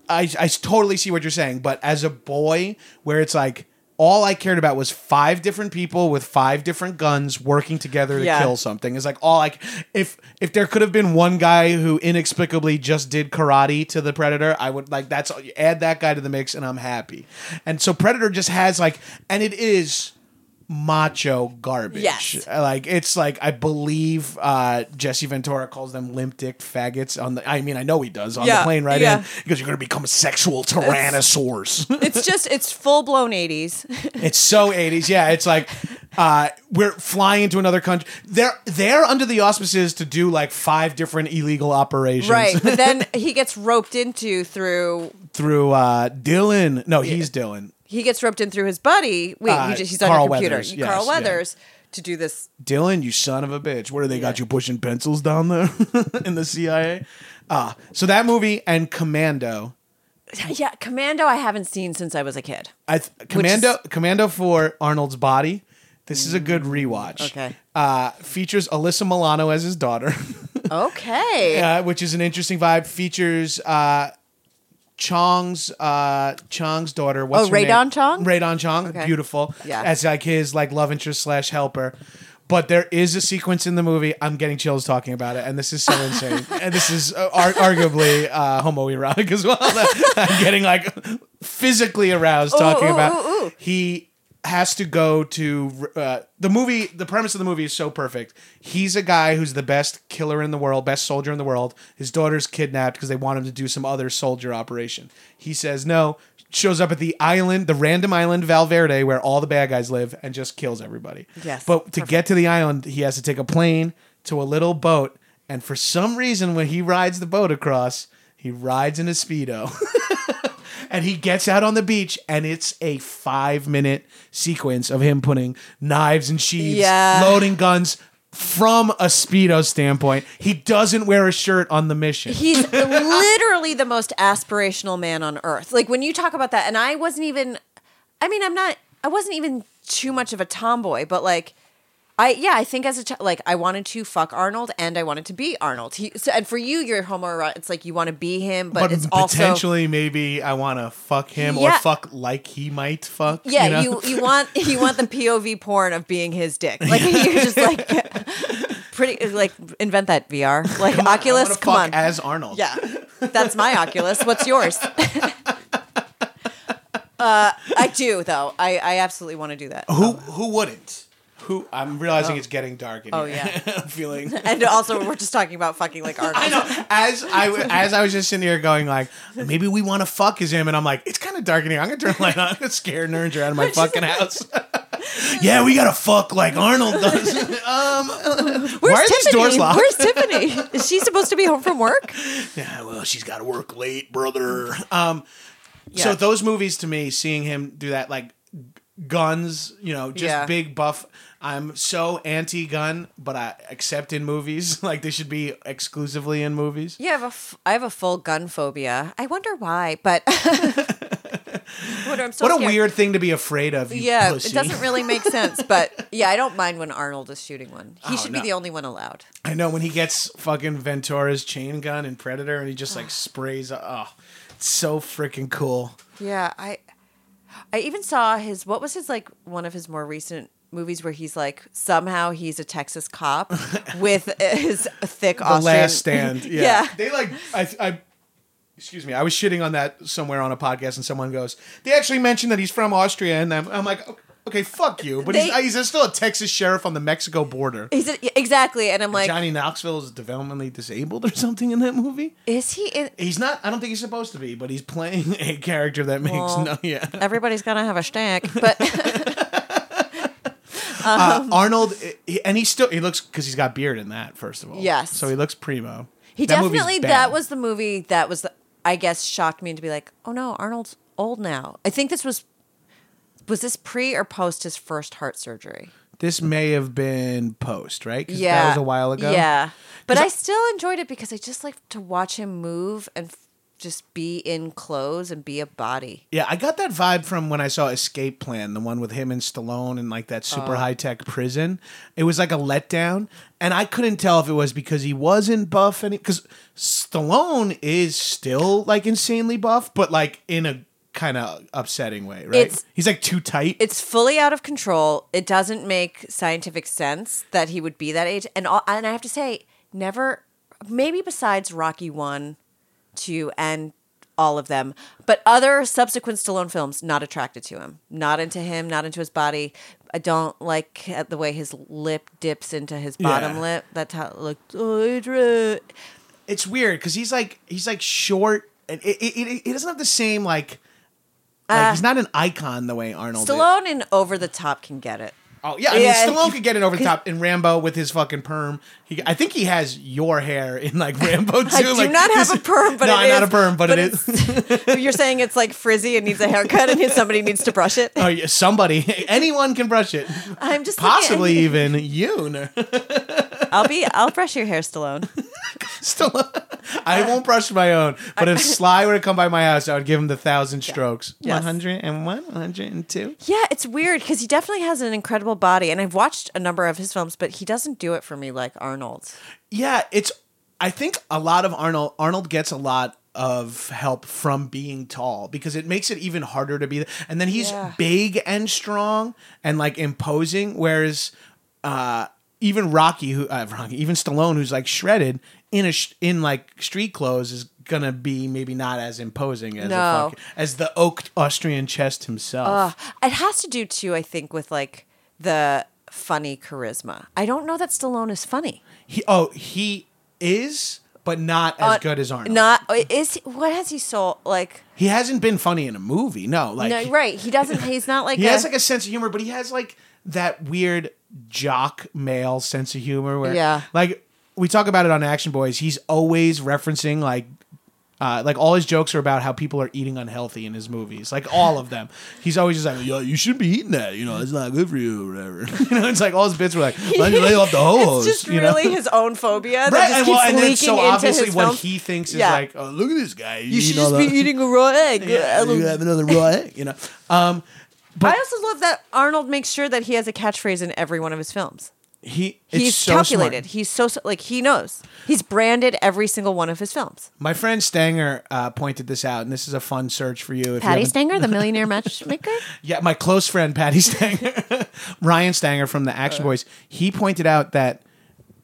I I totally see what you're saying, but as a boy, where it's like. All I cared about was five different people with five different guns working together to Yeah. kill something. It's like all like if if there could have been one guy who inexplicably just did karate to the predator, I would like that's add that guy to the mix and I'm happy. And so predator just has like and it is macho garbage. Yes. Like it's like I believe uh Jesse Ventura calls them limp dick faggots on the I mean I know he does on Yeah, the plane right yeah. in because you're gonna become a sexual tyrannosaurus. It's just it's full blown 80s. it's so 80s. Yeah, it's like uh we're flying into another country. They're they're under the auspices to do like five different illegal operations. Right, but then he gets roped into through Through uh Dillon. No, he's Dillon. He gets roped in through his buddy. Wait, Uh, he just, he's on Carl your computer. Weathers, yes, Carl yeah. Weathers to do this. Dillon, you son of a bitch. What do they got you pushing pencils down there in the CIA? Ah, so that movie and Commando. Yeah, Commando. I haven't seen since I was a kid. I th- Commando Commando for Arnold's body. This is a good rewatch. Okay. Uh, features Alyssa Milano as his daughter, Okay. uh, which is an interesting vibe. Features uh, Chong's uh, Chong's daughter. What's Oh, her name? Chong? Rae Dawn Chong. Okay. Beautiful. Yeah. As like his like love interest slash helper. But there is a sequence in the movie. I'm getting chills talking about it, and this is so insane. and this is uh, ar- arguably uh, homoerotic as well. I'm getting like physically aroused talking ooh, about. ooh, ooh. He has to go to uh, the movie. The premise of the movie is so perfect. He's a guy who's the best killer in the world, best soldier in the world. His daughter's kidnapped because they want him to do some other soldier operation. He says no. Shows up at the island, the random island Valverde, where all the bad guys live, and just kills everybody. Yes, But to get to the island, he has to take a plane to a little boat, and for some reason, when he rides the boat across, he rides in a speedo. and he gets out on the beach and it's a five minute sequence of him putting knives and sheaths Yeah. loading guns from a speedo standpoint he doesn't wear a shirt on the mission He's literally the most aspirational man on earth. Like when you talk about that, and I wasn't even, I mean, I'm not, I wasn't even too much of a tomboy, but like, I, yeah, I think as a child, like I wanted to fuck Arnold and I wanted to be Arnold. He, so, and for you, you're homo, it's like you want to be him, but, but it's also, potentially maybe i want to fuck him or fuck like he might fuck yeah, you, know? you, you want, you want the POV porn of being his dick. Like you're just like, pretty, like invent that VR, like Come on, Oculus, come fuck on. as arnold Yeah, that's my Oculus. What's yours? uh, I do though. I, I absolutely want to do that. who who wouldn't who i'm realizing it's getting dark in here. Oh, here. yeah. i'm feeling And also, we're just talking about fucking like Arnold. I know. As I w- as I was just sitting here going like, maybe we want to fuck as him, and I'm like, it's kind of dark in here. I'm gonna turn the light on. I'm gonna scare Nerger out of my fucking house. yeah, we gotta fuck like Arnold does. um, Where's why are these Tiffany? doors locked? Where's Tiffany? Is she supposed to be home from work? yeah, well, she's got to work late, brother. Um, so those movies to me, seeing him do that, like guns, you know, just Yeah. big buff. I'm so anti-gun, but I accept in movies. like they should be exclusively in movies. Yeah, I have a, f- I have a full gun phobia. I wonder why, but Wonder, so What a scared. weird thing to be afraid of. Yeah, pussy. it doesn't really make sense, but yeah, I don't mind when Arnold is shooting one. He Oh, should no. be the only one allowed. I know when he gets fucking Ventura's chain gun and Predator, and he just like sprays. Oh, it's so freaking cool. Yeah, I I even saw his what was his like one of his more recent movies where he's like somehow he's a Texas cop with his thick The Austrian Last Stand. Yeah. yeah. They like I I excuse me. I was shitting on that somewhere on a podcast, and someone goes, "They actually mentioned that he's from Austria," and I'm, I'm like, "Okay, fuck you." But They- he's, he's still a Texas sheriff on the Mexico border. He's a, exactly, and I'm like, Johnny Knoxville is developmentally disabled or something in that movie. is he? In, He's not. I don't think he's supposed to be, but he's playing a character that makes Well, no. Yeah. everybody's gonna have a stack, but Uh, Arnold, he- and he still he looks because he's got beard in that. First of all, Yes. So he looks primo. he That definitely that was the movie that was, the, I guess, shocked me to be like, oh no, Arnold's old now. I think this was. Was this pre or post his first heart surgery? This may have been post, right? Yeah, that was a while ago. Yeah, but I I- still enjoyed it because I just like to watch him move and just be in clothes and be a body. Yeah, I got that vibe from when I saw Escape Plan, the one with him and Stallone in like that Oh. super high tech prison. It was like a letdown, and I couldn't tell if it was because he wasn't buff any because Stallone is still like insanely buff, but like in a kind of upsetting way, right? It's- He's like too tight. It's fully out of control. It doesn't make scientific sense that he would be that age. And all, and I have to say, never, maybe besides Rocky one, two, and all of them, but other subsequent Stallone films, not attracted to him, not into him, not into his body. I don't like uh, the way his lip dips into his bottom Yeah. lip. That's how it looked. Oh, Adrian. it's weird because he's like he's like short and it, it, it, doesn't have the same like. Like Uh, he's not an icon the way Arnold. is. Stallone in Over the Top can get it. Oh yeah, I mean Yeah. Stallone could get it over the top in Rambo with his fucking perm. He, I think he has your hair in like Rambo too. I do like, not have a perm, but no, it not is- a perm, but, but it is. You're saying it's like frizzy and needs a haircut, and somebody needs to brush it. oh yeah, somebody, anyone can brush it. I'm just Possibly even you. I'll be. I'll brush your hair, Stallone. Stallone. I won't brush my own, but if Sly were to come by my house, I would give him the thousand strokes. Yes. One hundred and one, one hundred and two. Yeah, it's weird because he definitely has an incredible body, and I've watched a number of his films, but he doesn't do it for me like Arnold. Yeah, it's. I think a lot of Arnold Arnold gets a lot of help from being tall because it makes it even harder to be. And then he's Yeah. big and strong and like imposing, whereas uh, even Rocky, who uh, Rocky, even Stallone, who's like shredded in a sh- in like street clothes, is gonna be maybe not as imposing as a No. fucking, as the oaked Austrian chest himself. Uh, it has to do too, I think, with like the funny charisma. I don't know that Stallone is funny. he oh he is, but not as Uh, good as Arnold. Not is he, what has he sold like? He hasn't been funny in a movie. No, like no, right. He doesn't. He's not like he a, has like a sense of humor, but he has like that weird jock male sense of humor. Where Yeah. like we talk about it on Action Boys. He's always referencing like. Uh, like all his jokes are about how people are eating unhealthy in his movies, like all of them. He's always just like, "Yo, you shouldn't be eating that. You know, it's not good for you, or whatever." you know, it's like all his bits were like, "Why don't lay off the ho-hos?" It's just you know? really his own phobia that right, just and, well, and then so obviously what films. he thinks is Yeah. like, "Oh, look at this guy. You should just be eating a raw egg. Yeah, you have another raw egg, you know. Um, I also love that Arnold makes sure that he has a catchphrase in every one of his films. He it's He's so calculated. smart. He's so so- like he knows. He's branded every single one of his films. My friend Stanger uh, pointed this out, and this is a fun search for you. If Patty haven't- Stanger, the millionaire matchmaker. Yeah, my close friend Patti Stanger, Ryan Stanger from the Action Boys, he pointed out that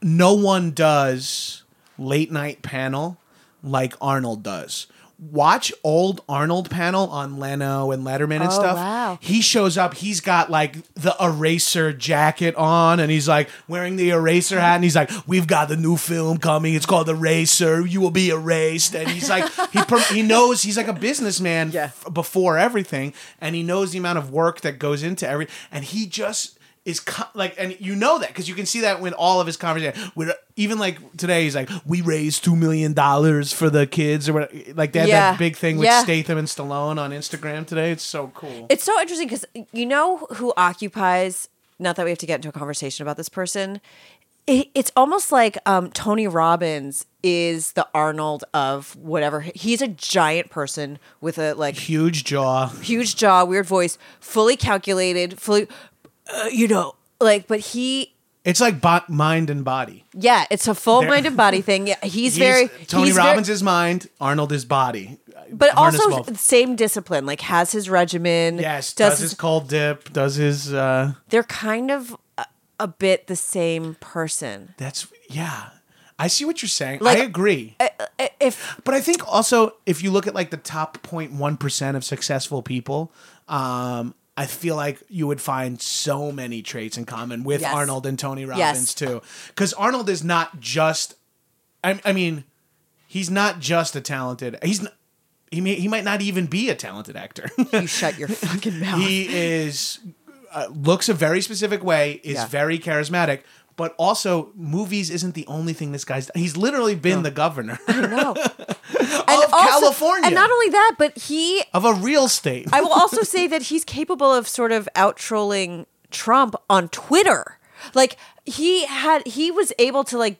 no one does late night panel like Arnold does. Watch old Arnold panel on Leno and Letterman and Oh, stuff. wow. He shows up, he's got like the eraser jacket on, and he's like wearing the eraser hat, and he's like, We've got the new film coming. It's called The Eraser. You will be erased. And he's like, he, per- he knows he's like a businessman Yeah. f- before everything, and he knows the amount of work that goes into every, and he just is co- like, and you know that because you can see that with all of his conversations. With even like today, he's like, "We raised two million dollars for the kids," or what? Like they had Yeah. that big thing with Yeah. Statham and Stallone on Instagram today. It's so cool. It's so interesting because you know who occupies. Not that we have to get into a conversation about this person. it, it's almost like um, Tony Robbins is the Arnold of whatever. He's a giant person with a like Huge jaw. huge jaw, weird voice, fully calculated, fully, uh, you know, like. But he, It's like bo- mind and body. yeah, it's a full mind and body thing. Yeah, he's, He's- very Tony he's very- Robbins is mind, Arnold is body. but Harness also both. same discipline. Like has his regimen. yes, does, does, his, cold dip, does his uh They're kind of a, a bit the same person. that's yeah. I see what you're saying. Like- I agree. I- If But I think also if you look at like the top 0.1% of successful people, um, I feel like you would find so many traits in common with Yes. Arnold and Tony Yes. Robbins too. Because Arnold is not just, I, I mean, he's not just a talented. He's not, he may, he might not even be a talented actor. you shut your fucking mouth. he is uh, looks a very specific way, is Yeah. very charismatic. But also, movies isn't the only thing this guy's. He's literally been the governor no. of California. And not only that, but he of a real state. I will also say that he's capable of sort of out trolling Trump on Twitter. Like he had, he was able to like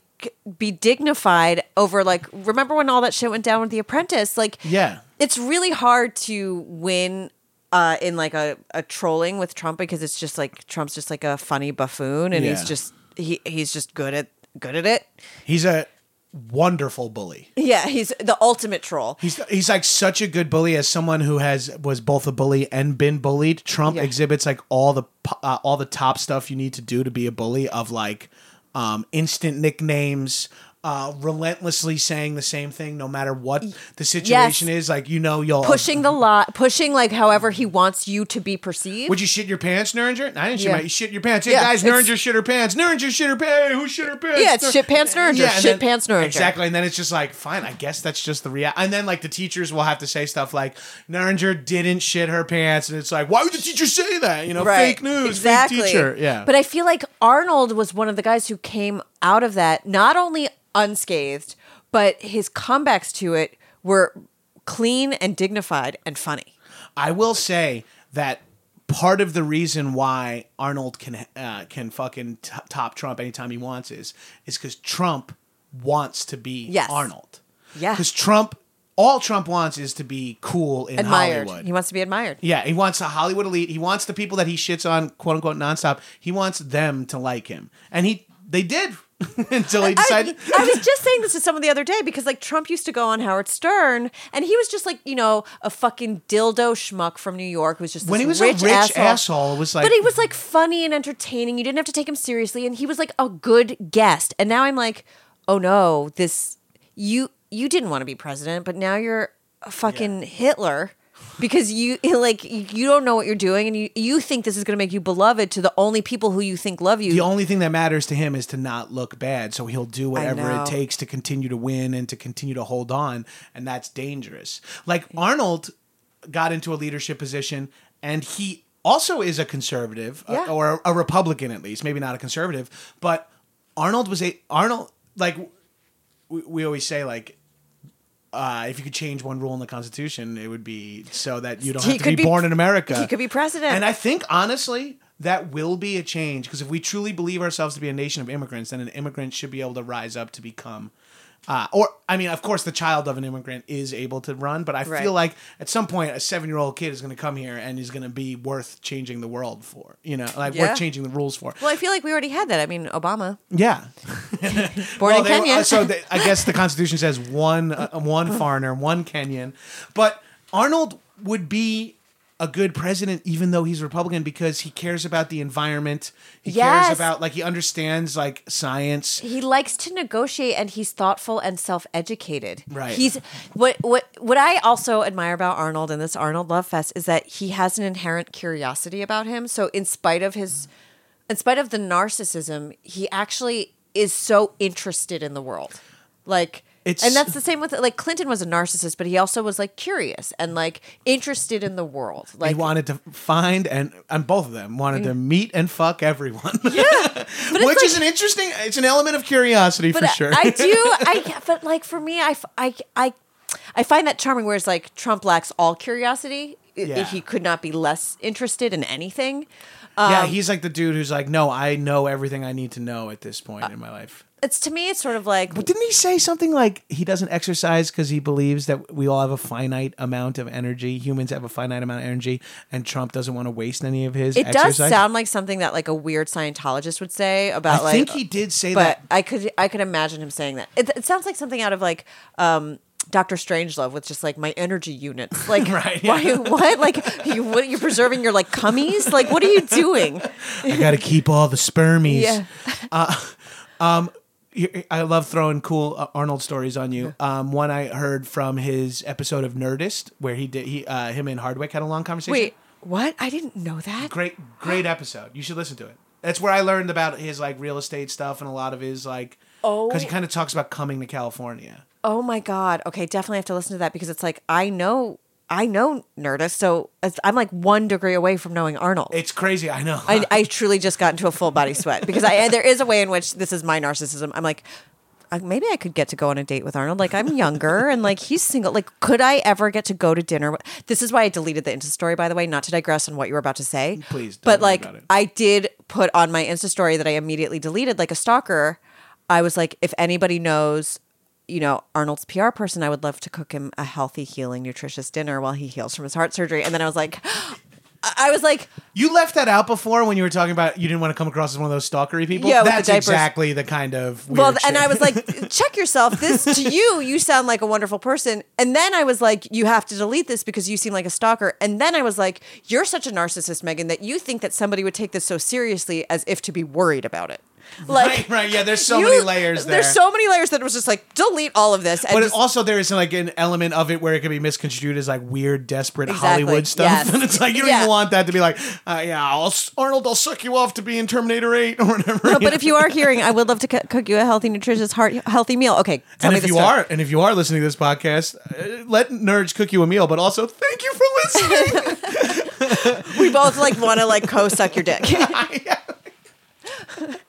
be dignified over like. Remember when all that shit went down with The Apprentice? Like, Yeah. it's really hard to win. Uh, in like a, a trolling with Trump because it's just like Trump's just like a funny buffoon and he's just he he's just good at good at it. He's a wonderful bully. Yeah, he's the ultimate troll. He's he's like such a good bully as someone who has was both a bully and been bullied. Trump Yeah. exhibits like all the uh, all the top stuff you need to do to be a bully of like um, instant nicknames, uh, relentlessly saying the same thing no matter what the situation is. Like you know you'll Pushing the lot, pushing like however he wants you to be perceived. Would you shit your pants, Neuringer? I didn't shit Yeah. my. You shit your pants. Hey Yeah, guys, Neuringer shit her pants. Neuringer shit her pants. Hey, who shit her pants? Yeah, it's shit pants Neuringer, and shit then- pants Neuringer. Exactly, and then it's just like, fine, I guess that's just the real. And then like the teachers will have to say stuff like, Neuringer didn't shit her pants, and it's like, why would the teacher say that? You know, fake news, exactly. fake teacher. Yeah, But I feel like Arnold was one of the guys who came out of that not only unscathed, but his comebacks to it were clean and dignified and funny. I will say that part of the reason why Arnold can uh, can fucking t- top Trump anytime he wants is is because Trump wants to be Yes. Arnold. Yeah. because Trump, all Trump wants is to be cool in Admired. Hollywood. He wants to be admired. yeah, he wants a Hollywood elite. He wants the people that he shits on, quote unquote, nonstop. He wants them to like him, and he they did until he I, decided. I was just saying this to someone the other day because like Trump used to go on Howard Stern and he was just like you know a fucking dildo schmuck from New York who was just When he was a rich, rich asshole. asshole, it was like- but he was like funny and entertaining. You didn't have to take him seriously, and he was like a good guest. And now I'm like, oh no, this you you didn't want to be president, but now you're a fucking Hitler. Because you like you don't know what you're doing, and you you think this is going to make you beloved to the only people who you think love you. the only thing that matters to him is to not look bad. So he'll do whatever it takes to continue to win and to continue to hold on. And that's dangerous. Like Arnold got into a leadership position and he also is a conservative uh, Yeah. or a Republican at least, maybe not a conservative, but Arnold was a Arnold like we, we always say like uh, if you could change one rule in the Constitution, it would be so that you don't He have to be, be- born in America. he could be president. And I think honestly, that will be a change because if we truly believe ourselves to be a nation of immigrants, then an immigrant should be able to rise up to become. Uh, or I mean, of course, the child of an immigrant is able to run, but I Right. feel like at some point, a seven-year-old kid is going to come here and is going to be worth changing the world for. You know, like Yeah. worth changing the rules for. well, I feel like we already had that. I mean, Obama, Yeah, born in they- Kenya. uh, so they, I guess the Constitution says one uh, one foreigner, one Kenyan. But Arnold would be a good president, even though he's Republican, because he cares about the environment. He Yes. cares about like he understands like science. he likes to negotiate and he's thoughtful and self-educated. Right. He's what what what I also admire about Arnold and this Arnold Love Fest is that he has an inherent curiosity about him. So in spite of his in spite of the narcissism, he actually is so interested in the world. Like It's- and that's the same with like Clinton was a narcissist, but he also was like curious and like interested in the world. Like he wanted to find and and both of them wanted to meet and fuck everyone. Yeah, which like- is an interesting. It's an element of curiosity for sure. I do. I but like for me, I I I. I find that charming. Whereas like Trump lacks all curiosity. Yeah. he could not be less interested in anything. yeah, Um, he's like the dude who's like, no, I know everything I need to know at this point Uh, in my life. It's to me, it's sort of like But didn't he say something like he doesn't exercise because he believes that we all have a finite amount of energy? Humans have a finite amount of energy, and Trump doesn't want to waste any of his. it exercise? does sound like something that like a weird Scientologist would say about like I like. think he did say but that. I could I could imagine him saying that. It, it sounds like something out of like um Doctor Strangelove with just like my energy units. Like Right, why what? Like you what you're preserving your like cummies? Like what are you doing? I got to keep all the spermies. Yeah. You- I love throwing cool uh, Arnold stories on you. Um, one I heard from his episode of Nerdist, where he did he uh, him and Hardwick had a long conversation. Wait, what? I didn't know that. great great episode. You should listen to it. That's where I learned about his like real estate stuff and a lot of his like. Oh. because he kind of talks about coming to California. Oh my god. Okay, definitely have to listen to that because it's like I know I know Nerdist, so it's, I'm like one degree away from knowing Arnold. It's crazy. I know. I, I truly just got into a full body sweat because I there is a way in which this is my narcissism. I'm like, maybe I could get to go on a date with Arnold. Like I'm younger and like he's single. Like could I ever get to go to dinner? with- This is why I deleted the Insta story, by the way. Not to digress on what you were about to say. Please don't but like. I did put on my Insta story that I immediately deleted, like a stalker. I was like, if anybody knows. You know, Arnold's PR person, I would love to cook him a healthy, healing, nutritious dinner while he heals from his heart surgery. And then I was like, I was like, You left that out before when you were talking about you didn't want to come across as one of those stalkery people. Yeah, with the that's exactly the kind of weird Well, and. I was like, check yourself. This to you, you sound like a wonderful person. And then I was like, you have to delete this because you seem like a stalker. And then I was like, you're such a narcissist, Megan, that you think that somebody would take this so seriously as if to be worried about it. Like, right, right, yeah. There's so you- many layers there. There's so many layers that it was just like, delete all of this. And but just- also there is like an element of it where it can be misconstrued as like weird, desperate Exactly, Hollywood stuff, yes. and it's like you don't Yeah. even want that to be like, uh, yeah, I'll, Arnold, I'll suck you off to be in Terminator Eight or whatever. No, but if you are hearing, I would love to c- cook you a healthy, nutritious, heart, healthy meal. Okay, tell and me if you story. are, and if you are listening to this podcast, uh, let nerds cook you a meal. But also, thank you for listening. we both like want to like co-suck your dick.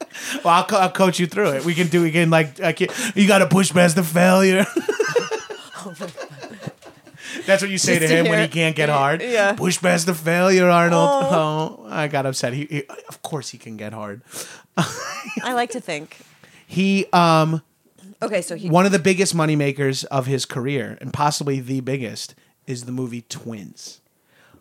well, I'll, co- I'll coach you through it. We can do again. Like I can't. you got to push past the failure. That's what you say Just to to him when he can't get hard. Yeah. Push past the failure, Arnold. Oh, I got upset. He, he, of course, he can get hard. I like to think. He, um, Okay, so he one of the biggest moneymakers of his career, and possibly the biggest, is the movie Twins.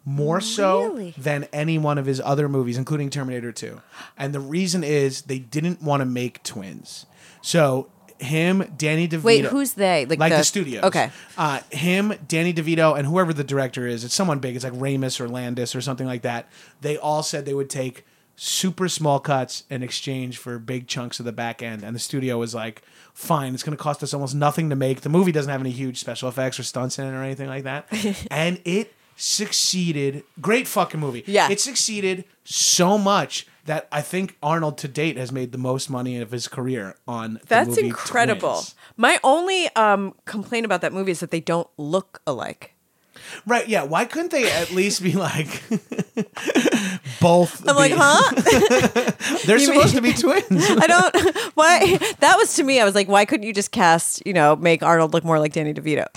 More so Really? than any one of his other movies, including Terminator 2. And the reason is they didn't want to make twins. So him, Danny DeVito. Wait, who's they? Like Like, the- the, studios. okay. Uh, him, Danny DeVito, and whoever the director is, it's someone big. It's like Ramis or Landis or something like that. They all said they would take super small cuts in exchange for big chunks of the back end. And the studio was like, fine, it's going to cost us almost nothing to make. The movie doesn't have any huge special effects or stunts in it or anything like that. and it succeeded. Great fucking movie. Yeah. It succeeded so much that I think Arnold to date has made the most money of his career on the That's incredible. Twins. My only um, complaint about that movie is that they don't look alike. Right, yeah. Why couldn't they at least be like both? I'm like, huh? They're You supposed mean- to be twins. I don't. Why? That was to me. I was like, why couldn't you just cast? You know, make Arnold look more like Danny DeVito.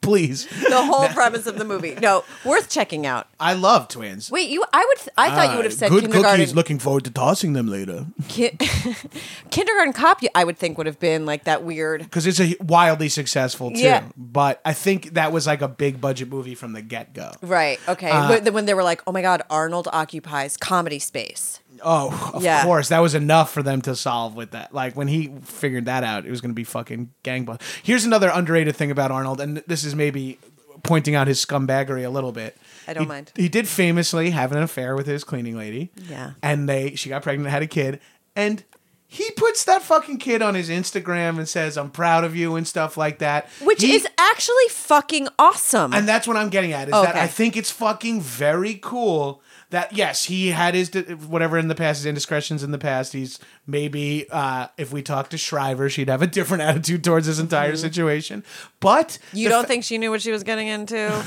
Please. the whole premise of the movie. No, worth checking out. I love twins. Wait, you? I would. I thought you would have said Uh, Good kindergarten. cookies. Looking forward to tossing them later. ki- kindergarten cop. I would think would have been like that weird. Because it's a wildly successful too. Yeah. But I think that was like a big budget movie from the get go. Right. Okay. Uh, But then when they were like, "Oh my God, Arnold occupies comedy space." Oh, of Yeah. course. That was enough for them to solve with that. Like when he figured that out, it was going to be fucking gangbusters. Here's another underrated thing about Arnold, and this is maybe pointing out his scumbaggery a little bit. I don't He- mind. He did famously have an affair with his cleaning lady. Yeah. And they she got pregnant, had a kid, and he puts that fucking kid on his Instagram and says, "I'm proud of you" and stuff like that. Which He- is actually fucking awesome. and that's what I'm getting at is Okay. that I think it's fucking very cool that yes, he had his whatever in the past, his indiscretions in the past. He's maybe uh, if we talked to Shriver, she'd have a different attitude towards this entire situation. But Mm-hmm. You the don't fa- think she knew what she was getting into?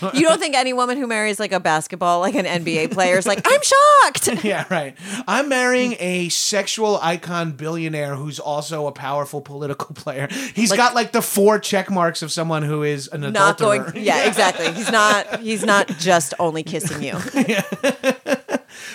you don't think any woman who marries like a basketball, like an NBA player, is like, I'm shocked. Yeah, right. I'm marrying a sexual icon billionaire who's also a powerful political player. He's got like the four check marks of someone who is an Not going. Yeah, exactly. He's not. He's not just only kissing you.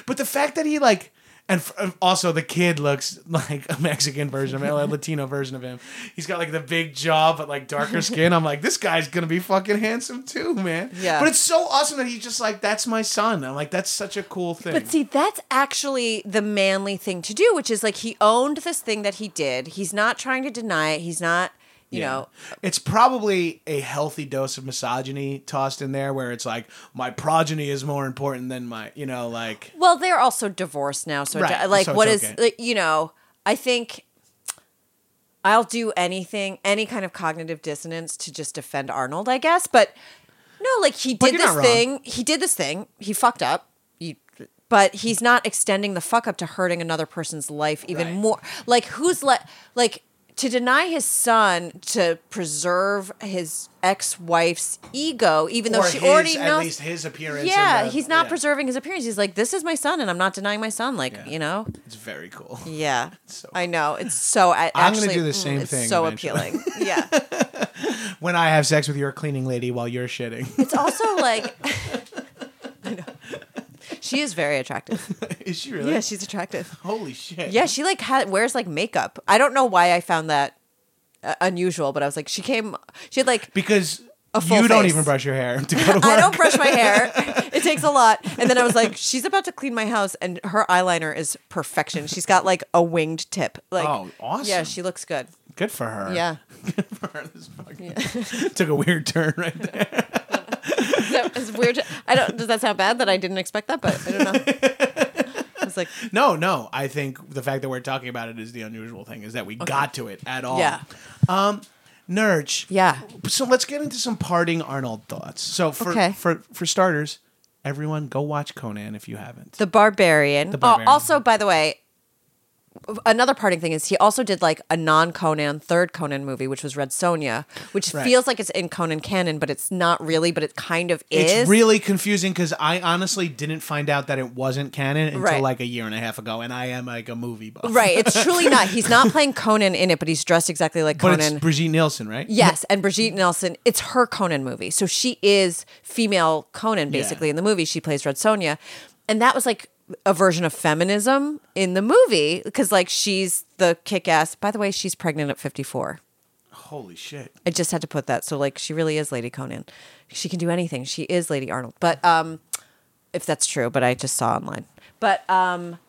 But the fact that he like, and f- uh, also the kid looks like a Mexican version of him, a Latino version of him. He's got like the big jaw, but like darker skin. I'm like, this guy's gonna be fucking handsome too, man. Yeah. But it's so awesome that he's just like, that's my son. I'm like, that's such a cool thing. But see, that's actually the manly thing to do, which is like he owned this thing that he did. He's not trying to deny it. He's not, you know, it's probably a healthy dose of misogyny tossed in there where it's like my progeny is more important than my you know like Well, they're also divorced now, so Right, like, so what is okay. like, you know? I think I'll do anything, any kind of cognitive dissonance to just defend Arnold, I guess. But no, like he did this thing. He did this thing. He fucked up. You, but he's not extending the fuck up to hurting another person's life even Right. more. Like who's let like to deny his son to preserve his ex-wife's ego, even though or she his, already at knows least his appearance. yeah, the- he's not yeah. preserving his appearance. He's like, this is my son, and I'm not denying my son. Like, Yeah. you know, It's very cool. yeah, so I know it's so. I, I'm gonna actually, do the mm, same it's thing So eventually. appealing. Yeah, When I have sex with your cleaning lady while you're shitting, it's also like, I know. She is very attractive. is she really? Yeah, she's attractive. Holy shit. Yeah, she like ha- wears like makeup. I don't know why I found that uh, unusual, but I was like, she came. She had like Because A full you don't face. even brush your hair to go to work. I don't brush my hair. It takes a lot. And then I was like, she's about to clean my house, and her eyeliner is perfection. She's got like a winged tip. Like, Oh, awesome. Yeah, she looks good. Good for her. Yeah, Good for her. This fucking took a weird turn right there. That was weird. I don't. Does that sound bad that I didn't expect that? But I don't know. I was like, No, no. I think the fact that we're talking about it is the unusual thing. Is that we got to it at all? yeah, um, Nurge. yeah. So let's get into some parting Arnold thoughts. So for Okay. for for starters, everyone go watch Conan if you haven't. The Barbarian. The Barbarian. Oh, also, by the way, another parting thing is he also did like a non Conan third Conan movie, which was Red Sonja, which Right. feels like it's in Conan canon, but it's not really. But it kind of is. It's really confusing because I honestly didn't find out that it wasn't canon until Right. like a year and a half ago, and I am like a movie buff. right. It's truly not. He's not playing Conan in it, but he's dressed exactly like Conan. But it's Brigitte Nielsen, right? Yes, and Brigitte Nielsen, it's her Conan movie. So she is female Conan basically Yeah. in the movie. She plays Red Sonja. And that was like a version of feminism in the movie because like she's the kick-ass. By the way, she's pregnant at 54. Holy shit. I just had to put that. So like she really is Lady Conan. She can do anything. She is Lady Arnold. But um if that's true, but I just saw online. But um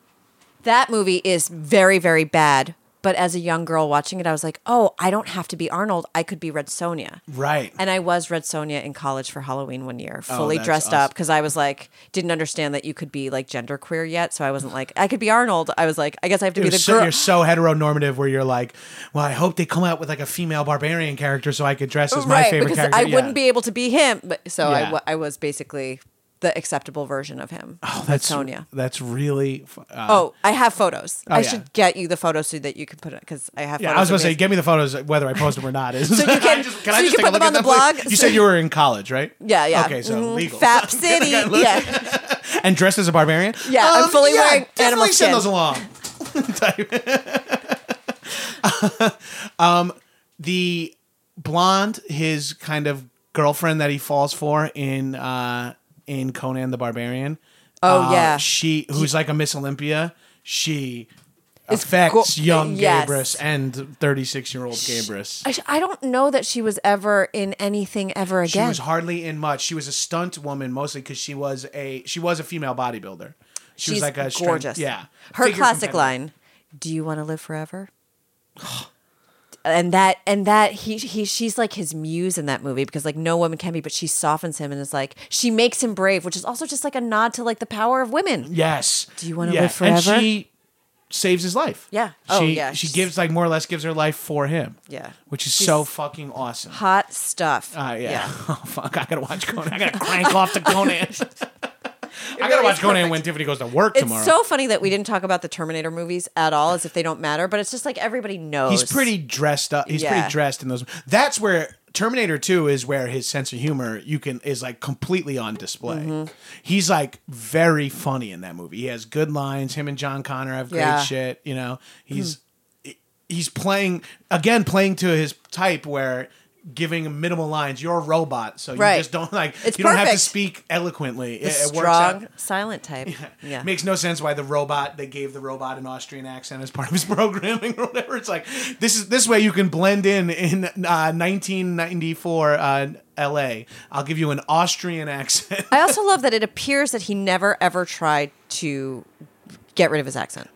that movie is very very bad. But as a young girl watching it, I was like, "Oh, I don't have to be Arnold. I could be Red Sonja." Right. And I was Red Sonja in college for Halloween one year, oh, fully Oh, that's dressed awesome. up because I was like, didn't understand that you could be like genderqueer yet. So I wasn't like, I could be Arnold. I was like, I guess I have to You're be the so, girl. you're so heteronormative where you're like, well, I hope they come out with like a female barbarian character so I could dress as my right, favorite because character. I Yeah. wouldn't be able to be him. But so I Yeah. wa- I was basically the acceptable version of him. Oh, that's Sonja. That's really. Uh, Oh, I have photos. Oh, I yeah. should get you the photos so that you can put it because I have. yeah, photos I was going to say, get me the photos whether I post them or not. Is So you can- so you can put them on the blog? You said you were in college, right? Yeah, yeah. Okay, so Mhm. legal. Fap City. Can yeah. and dressed as a barbarian. Yeah, I'm fully yeah, wearing animal send skin. those along. um, the blonde, his kind of girlfriend that he falls for in uh, in Conan the Barbarian. Oh, uh, yeah. she who's like a Miss Olympia. She Is affects go- young yes. Gabrus and thirty six year old Gabrus. I, I don't know that she was ever in anything ever again. She was hardly in much. She was a stunt woman mostly because she was a she was a female bodybuilder. She She's was like a strength- gorgeous. yeah. Her classic line, "Do you want to live forever?" and that and that he he she's like his muse in that movie because like no woman can be, but she softens him and is like she makes him brave, which is also just like a nod to like the power of women. Yes. Do you wanna Yeah, live forever? And she saves his life. Yeah. Oh, she, yeah, She she's- gives like more or less gives her life for him. Yeah. Which is She's so fucking awesome. Hot stuff. Uh, yeah. Oh fuck! I gotta watch Conan. I gotta crank off to Conan. I gotta really watch is Conan perfect. when Tiffany goes to work tomorrow. It's so funny that we didn't talk about the Terminator movies at all, as if they don't matter. But it's just like everybody knows. He's pretty dressed up. He's Yeah. pretty dressed in those. That's where Terminator 2 is where his sense of humor you can is like completely on display. Mm-hmm. He's like very funny in that movie. He has good lines. Him and John Connor have great Yeah. Hmm. shit, you know. He's he's playing again playing to his type where giving minimal lines. You're a robot, so you Right. just don't like It's you don't have to speak eloquently. The It, it strong, silent type. Yeah. Makes no sense why the robot they gave the robot an Austrian accent as part of his programming or whatever. It's like this is this way you can blend in in uh, 1994 uh, L.A. I'll give you an Austrian accent. I also love that it appears that he never ever tried to get rid of his accent.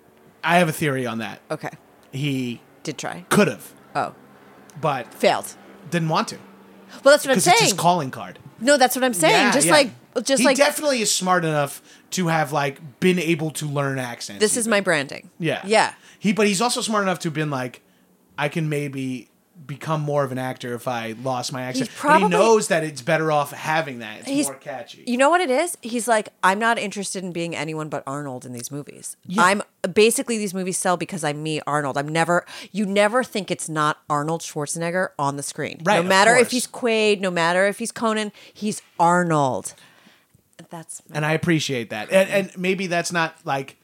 I have a theory on that. Okay. He Did try. could have, Oh. but Failed. Didn't want to Well, that's what I'm because it's saying. his calling card. no, that's what I'm saying. Yeah, just yeah. like, just he like, definitely is smart enough to have like been able to learn accents. this is my branding. Yeah. Yeah. He but he's also smart enough to have been like, I can maybe become more of an actor if I lost my accent. He's but he knows that it's better off having that. It's He's- more catchy. You know what it is? He's like, I'm not interested in being anyone but Arnold in these movies. Yeah. I'm basically these movies sell because I'm me, Arnold. I'm never you never think it's not Arnold Schwarzenegger on the screen. Right, No matter if he's Quaid, no matter if he's Conan, he's Arnold. That's and I appreciate that. And, and maybe that's not like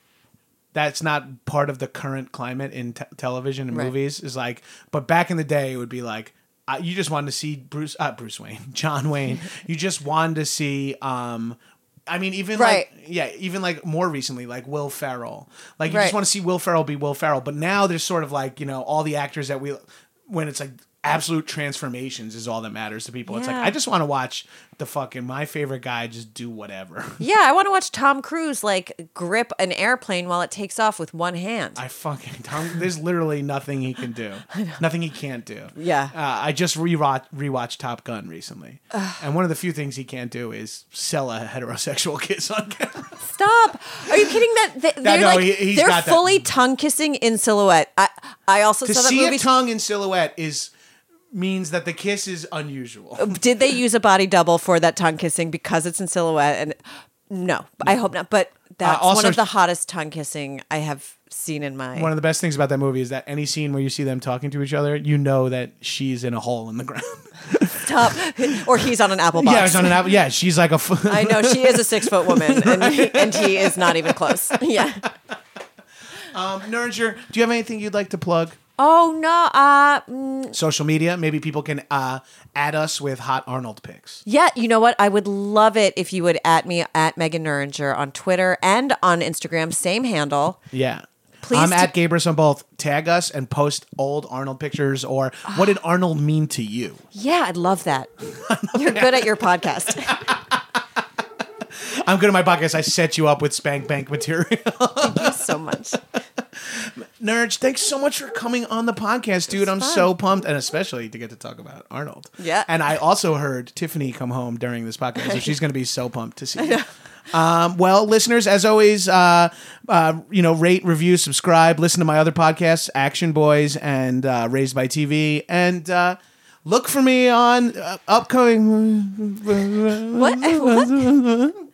that's not part of the current climate in te- television and Right. movies. Is like, but back in the day, it would be like uh, you just wanted to see Bruce, uh, Bruce Wayne, John Wayne. you just wanted to see. um I mean, even Right. like yeah, even like more recently, like Will Ferrell. Like you Right. just want to see Will Ferrell be Will Ferrell. But now there's sort of like you know all the actors that we when it's like absolute transformations is all that matters to people. It's like I just want to watch the fucking my favorite guy just do whatever. Yeah, I want to watch Tom Cruise like grip an airplane while it takes off with one hand. I fucking Tom. There's literally nothing he can do. Nothing he can't do. Yeah. Uh, I just rewatched rewatched Top Gun recently, and one of the few things he can't do is sell a heterosexual kiss on camera. Stop! Are you kidding? That they, they're no, like he- they're fully tongue kissing in silhouette. I I also to saw that see movie. a tongue in silhouette is means that the kiss is unusual. Did they use a body double for that tongue kissing because it's in silhouette? And no, I hope not. But that's also- one of the hottest tongue kissing I have seen in my. One of the best things about that movie is that any scene where you see them talking to each other, you know that she's in a hole in the ground. top, or he's on an apple box. yeah, it's on an apple. Yeah, she's like a. F- I know she is a six foot woman, and he, and he is not even close. Yeah. um, Nerger, do you have anything you'd like to plug? Oh no. Uh. mm, Social media, maybe people can uh, add us with hot Arnold pics. Yeah, you know what? I would love it if you would at me at Megan Neuringer on Twitter and on Instagram, same handle. Yeah. Please I'm t- at Gabrus on both. Tag us and post old Arnold pictures or what did Arnold mean to you? Yeah, I'd love that. You're good at your podcast. I'm good at my podcast. I set you up with spank bank material. Thank you so much. Nerds, thanks so much for coming on the podcast, dude. I'm so pumped, and especially to get to talk about Arnold. Yeah. And I also heard Tiffany come home during this podcast, so she's going to be so pumped to see you. Um, well, listeners, as always, uh, uh, you know, rate, review, subscribe, listen to my other podcasts, Action Boys and uh, Raised by TV, and uh, look for me on uh, upcoming. What? what?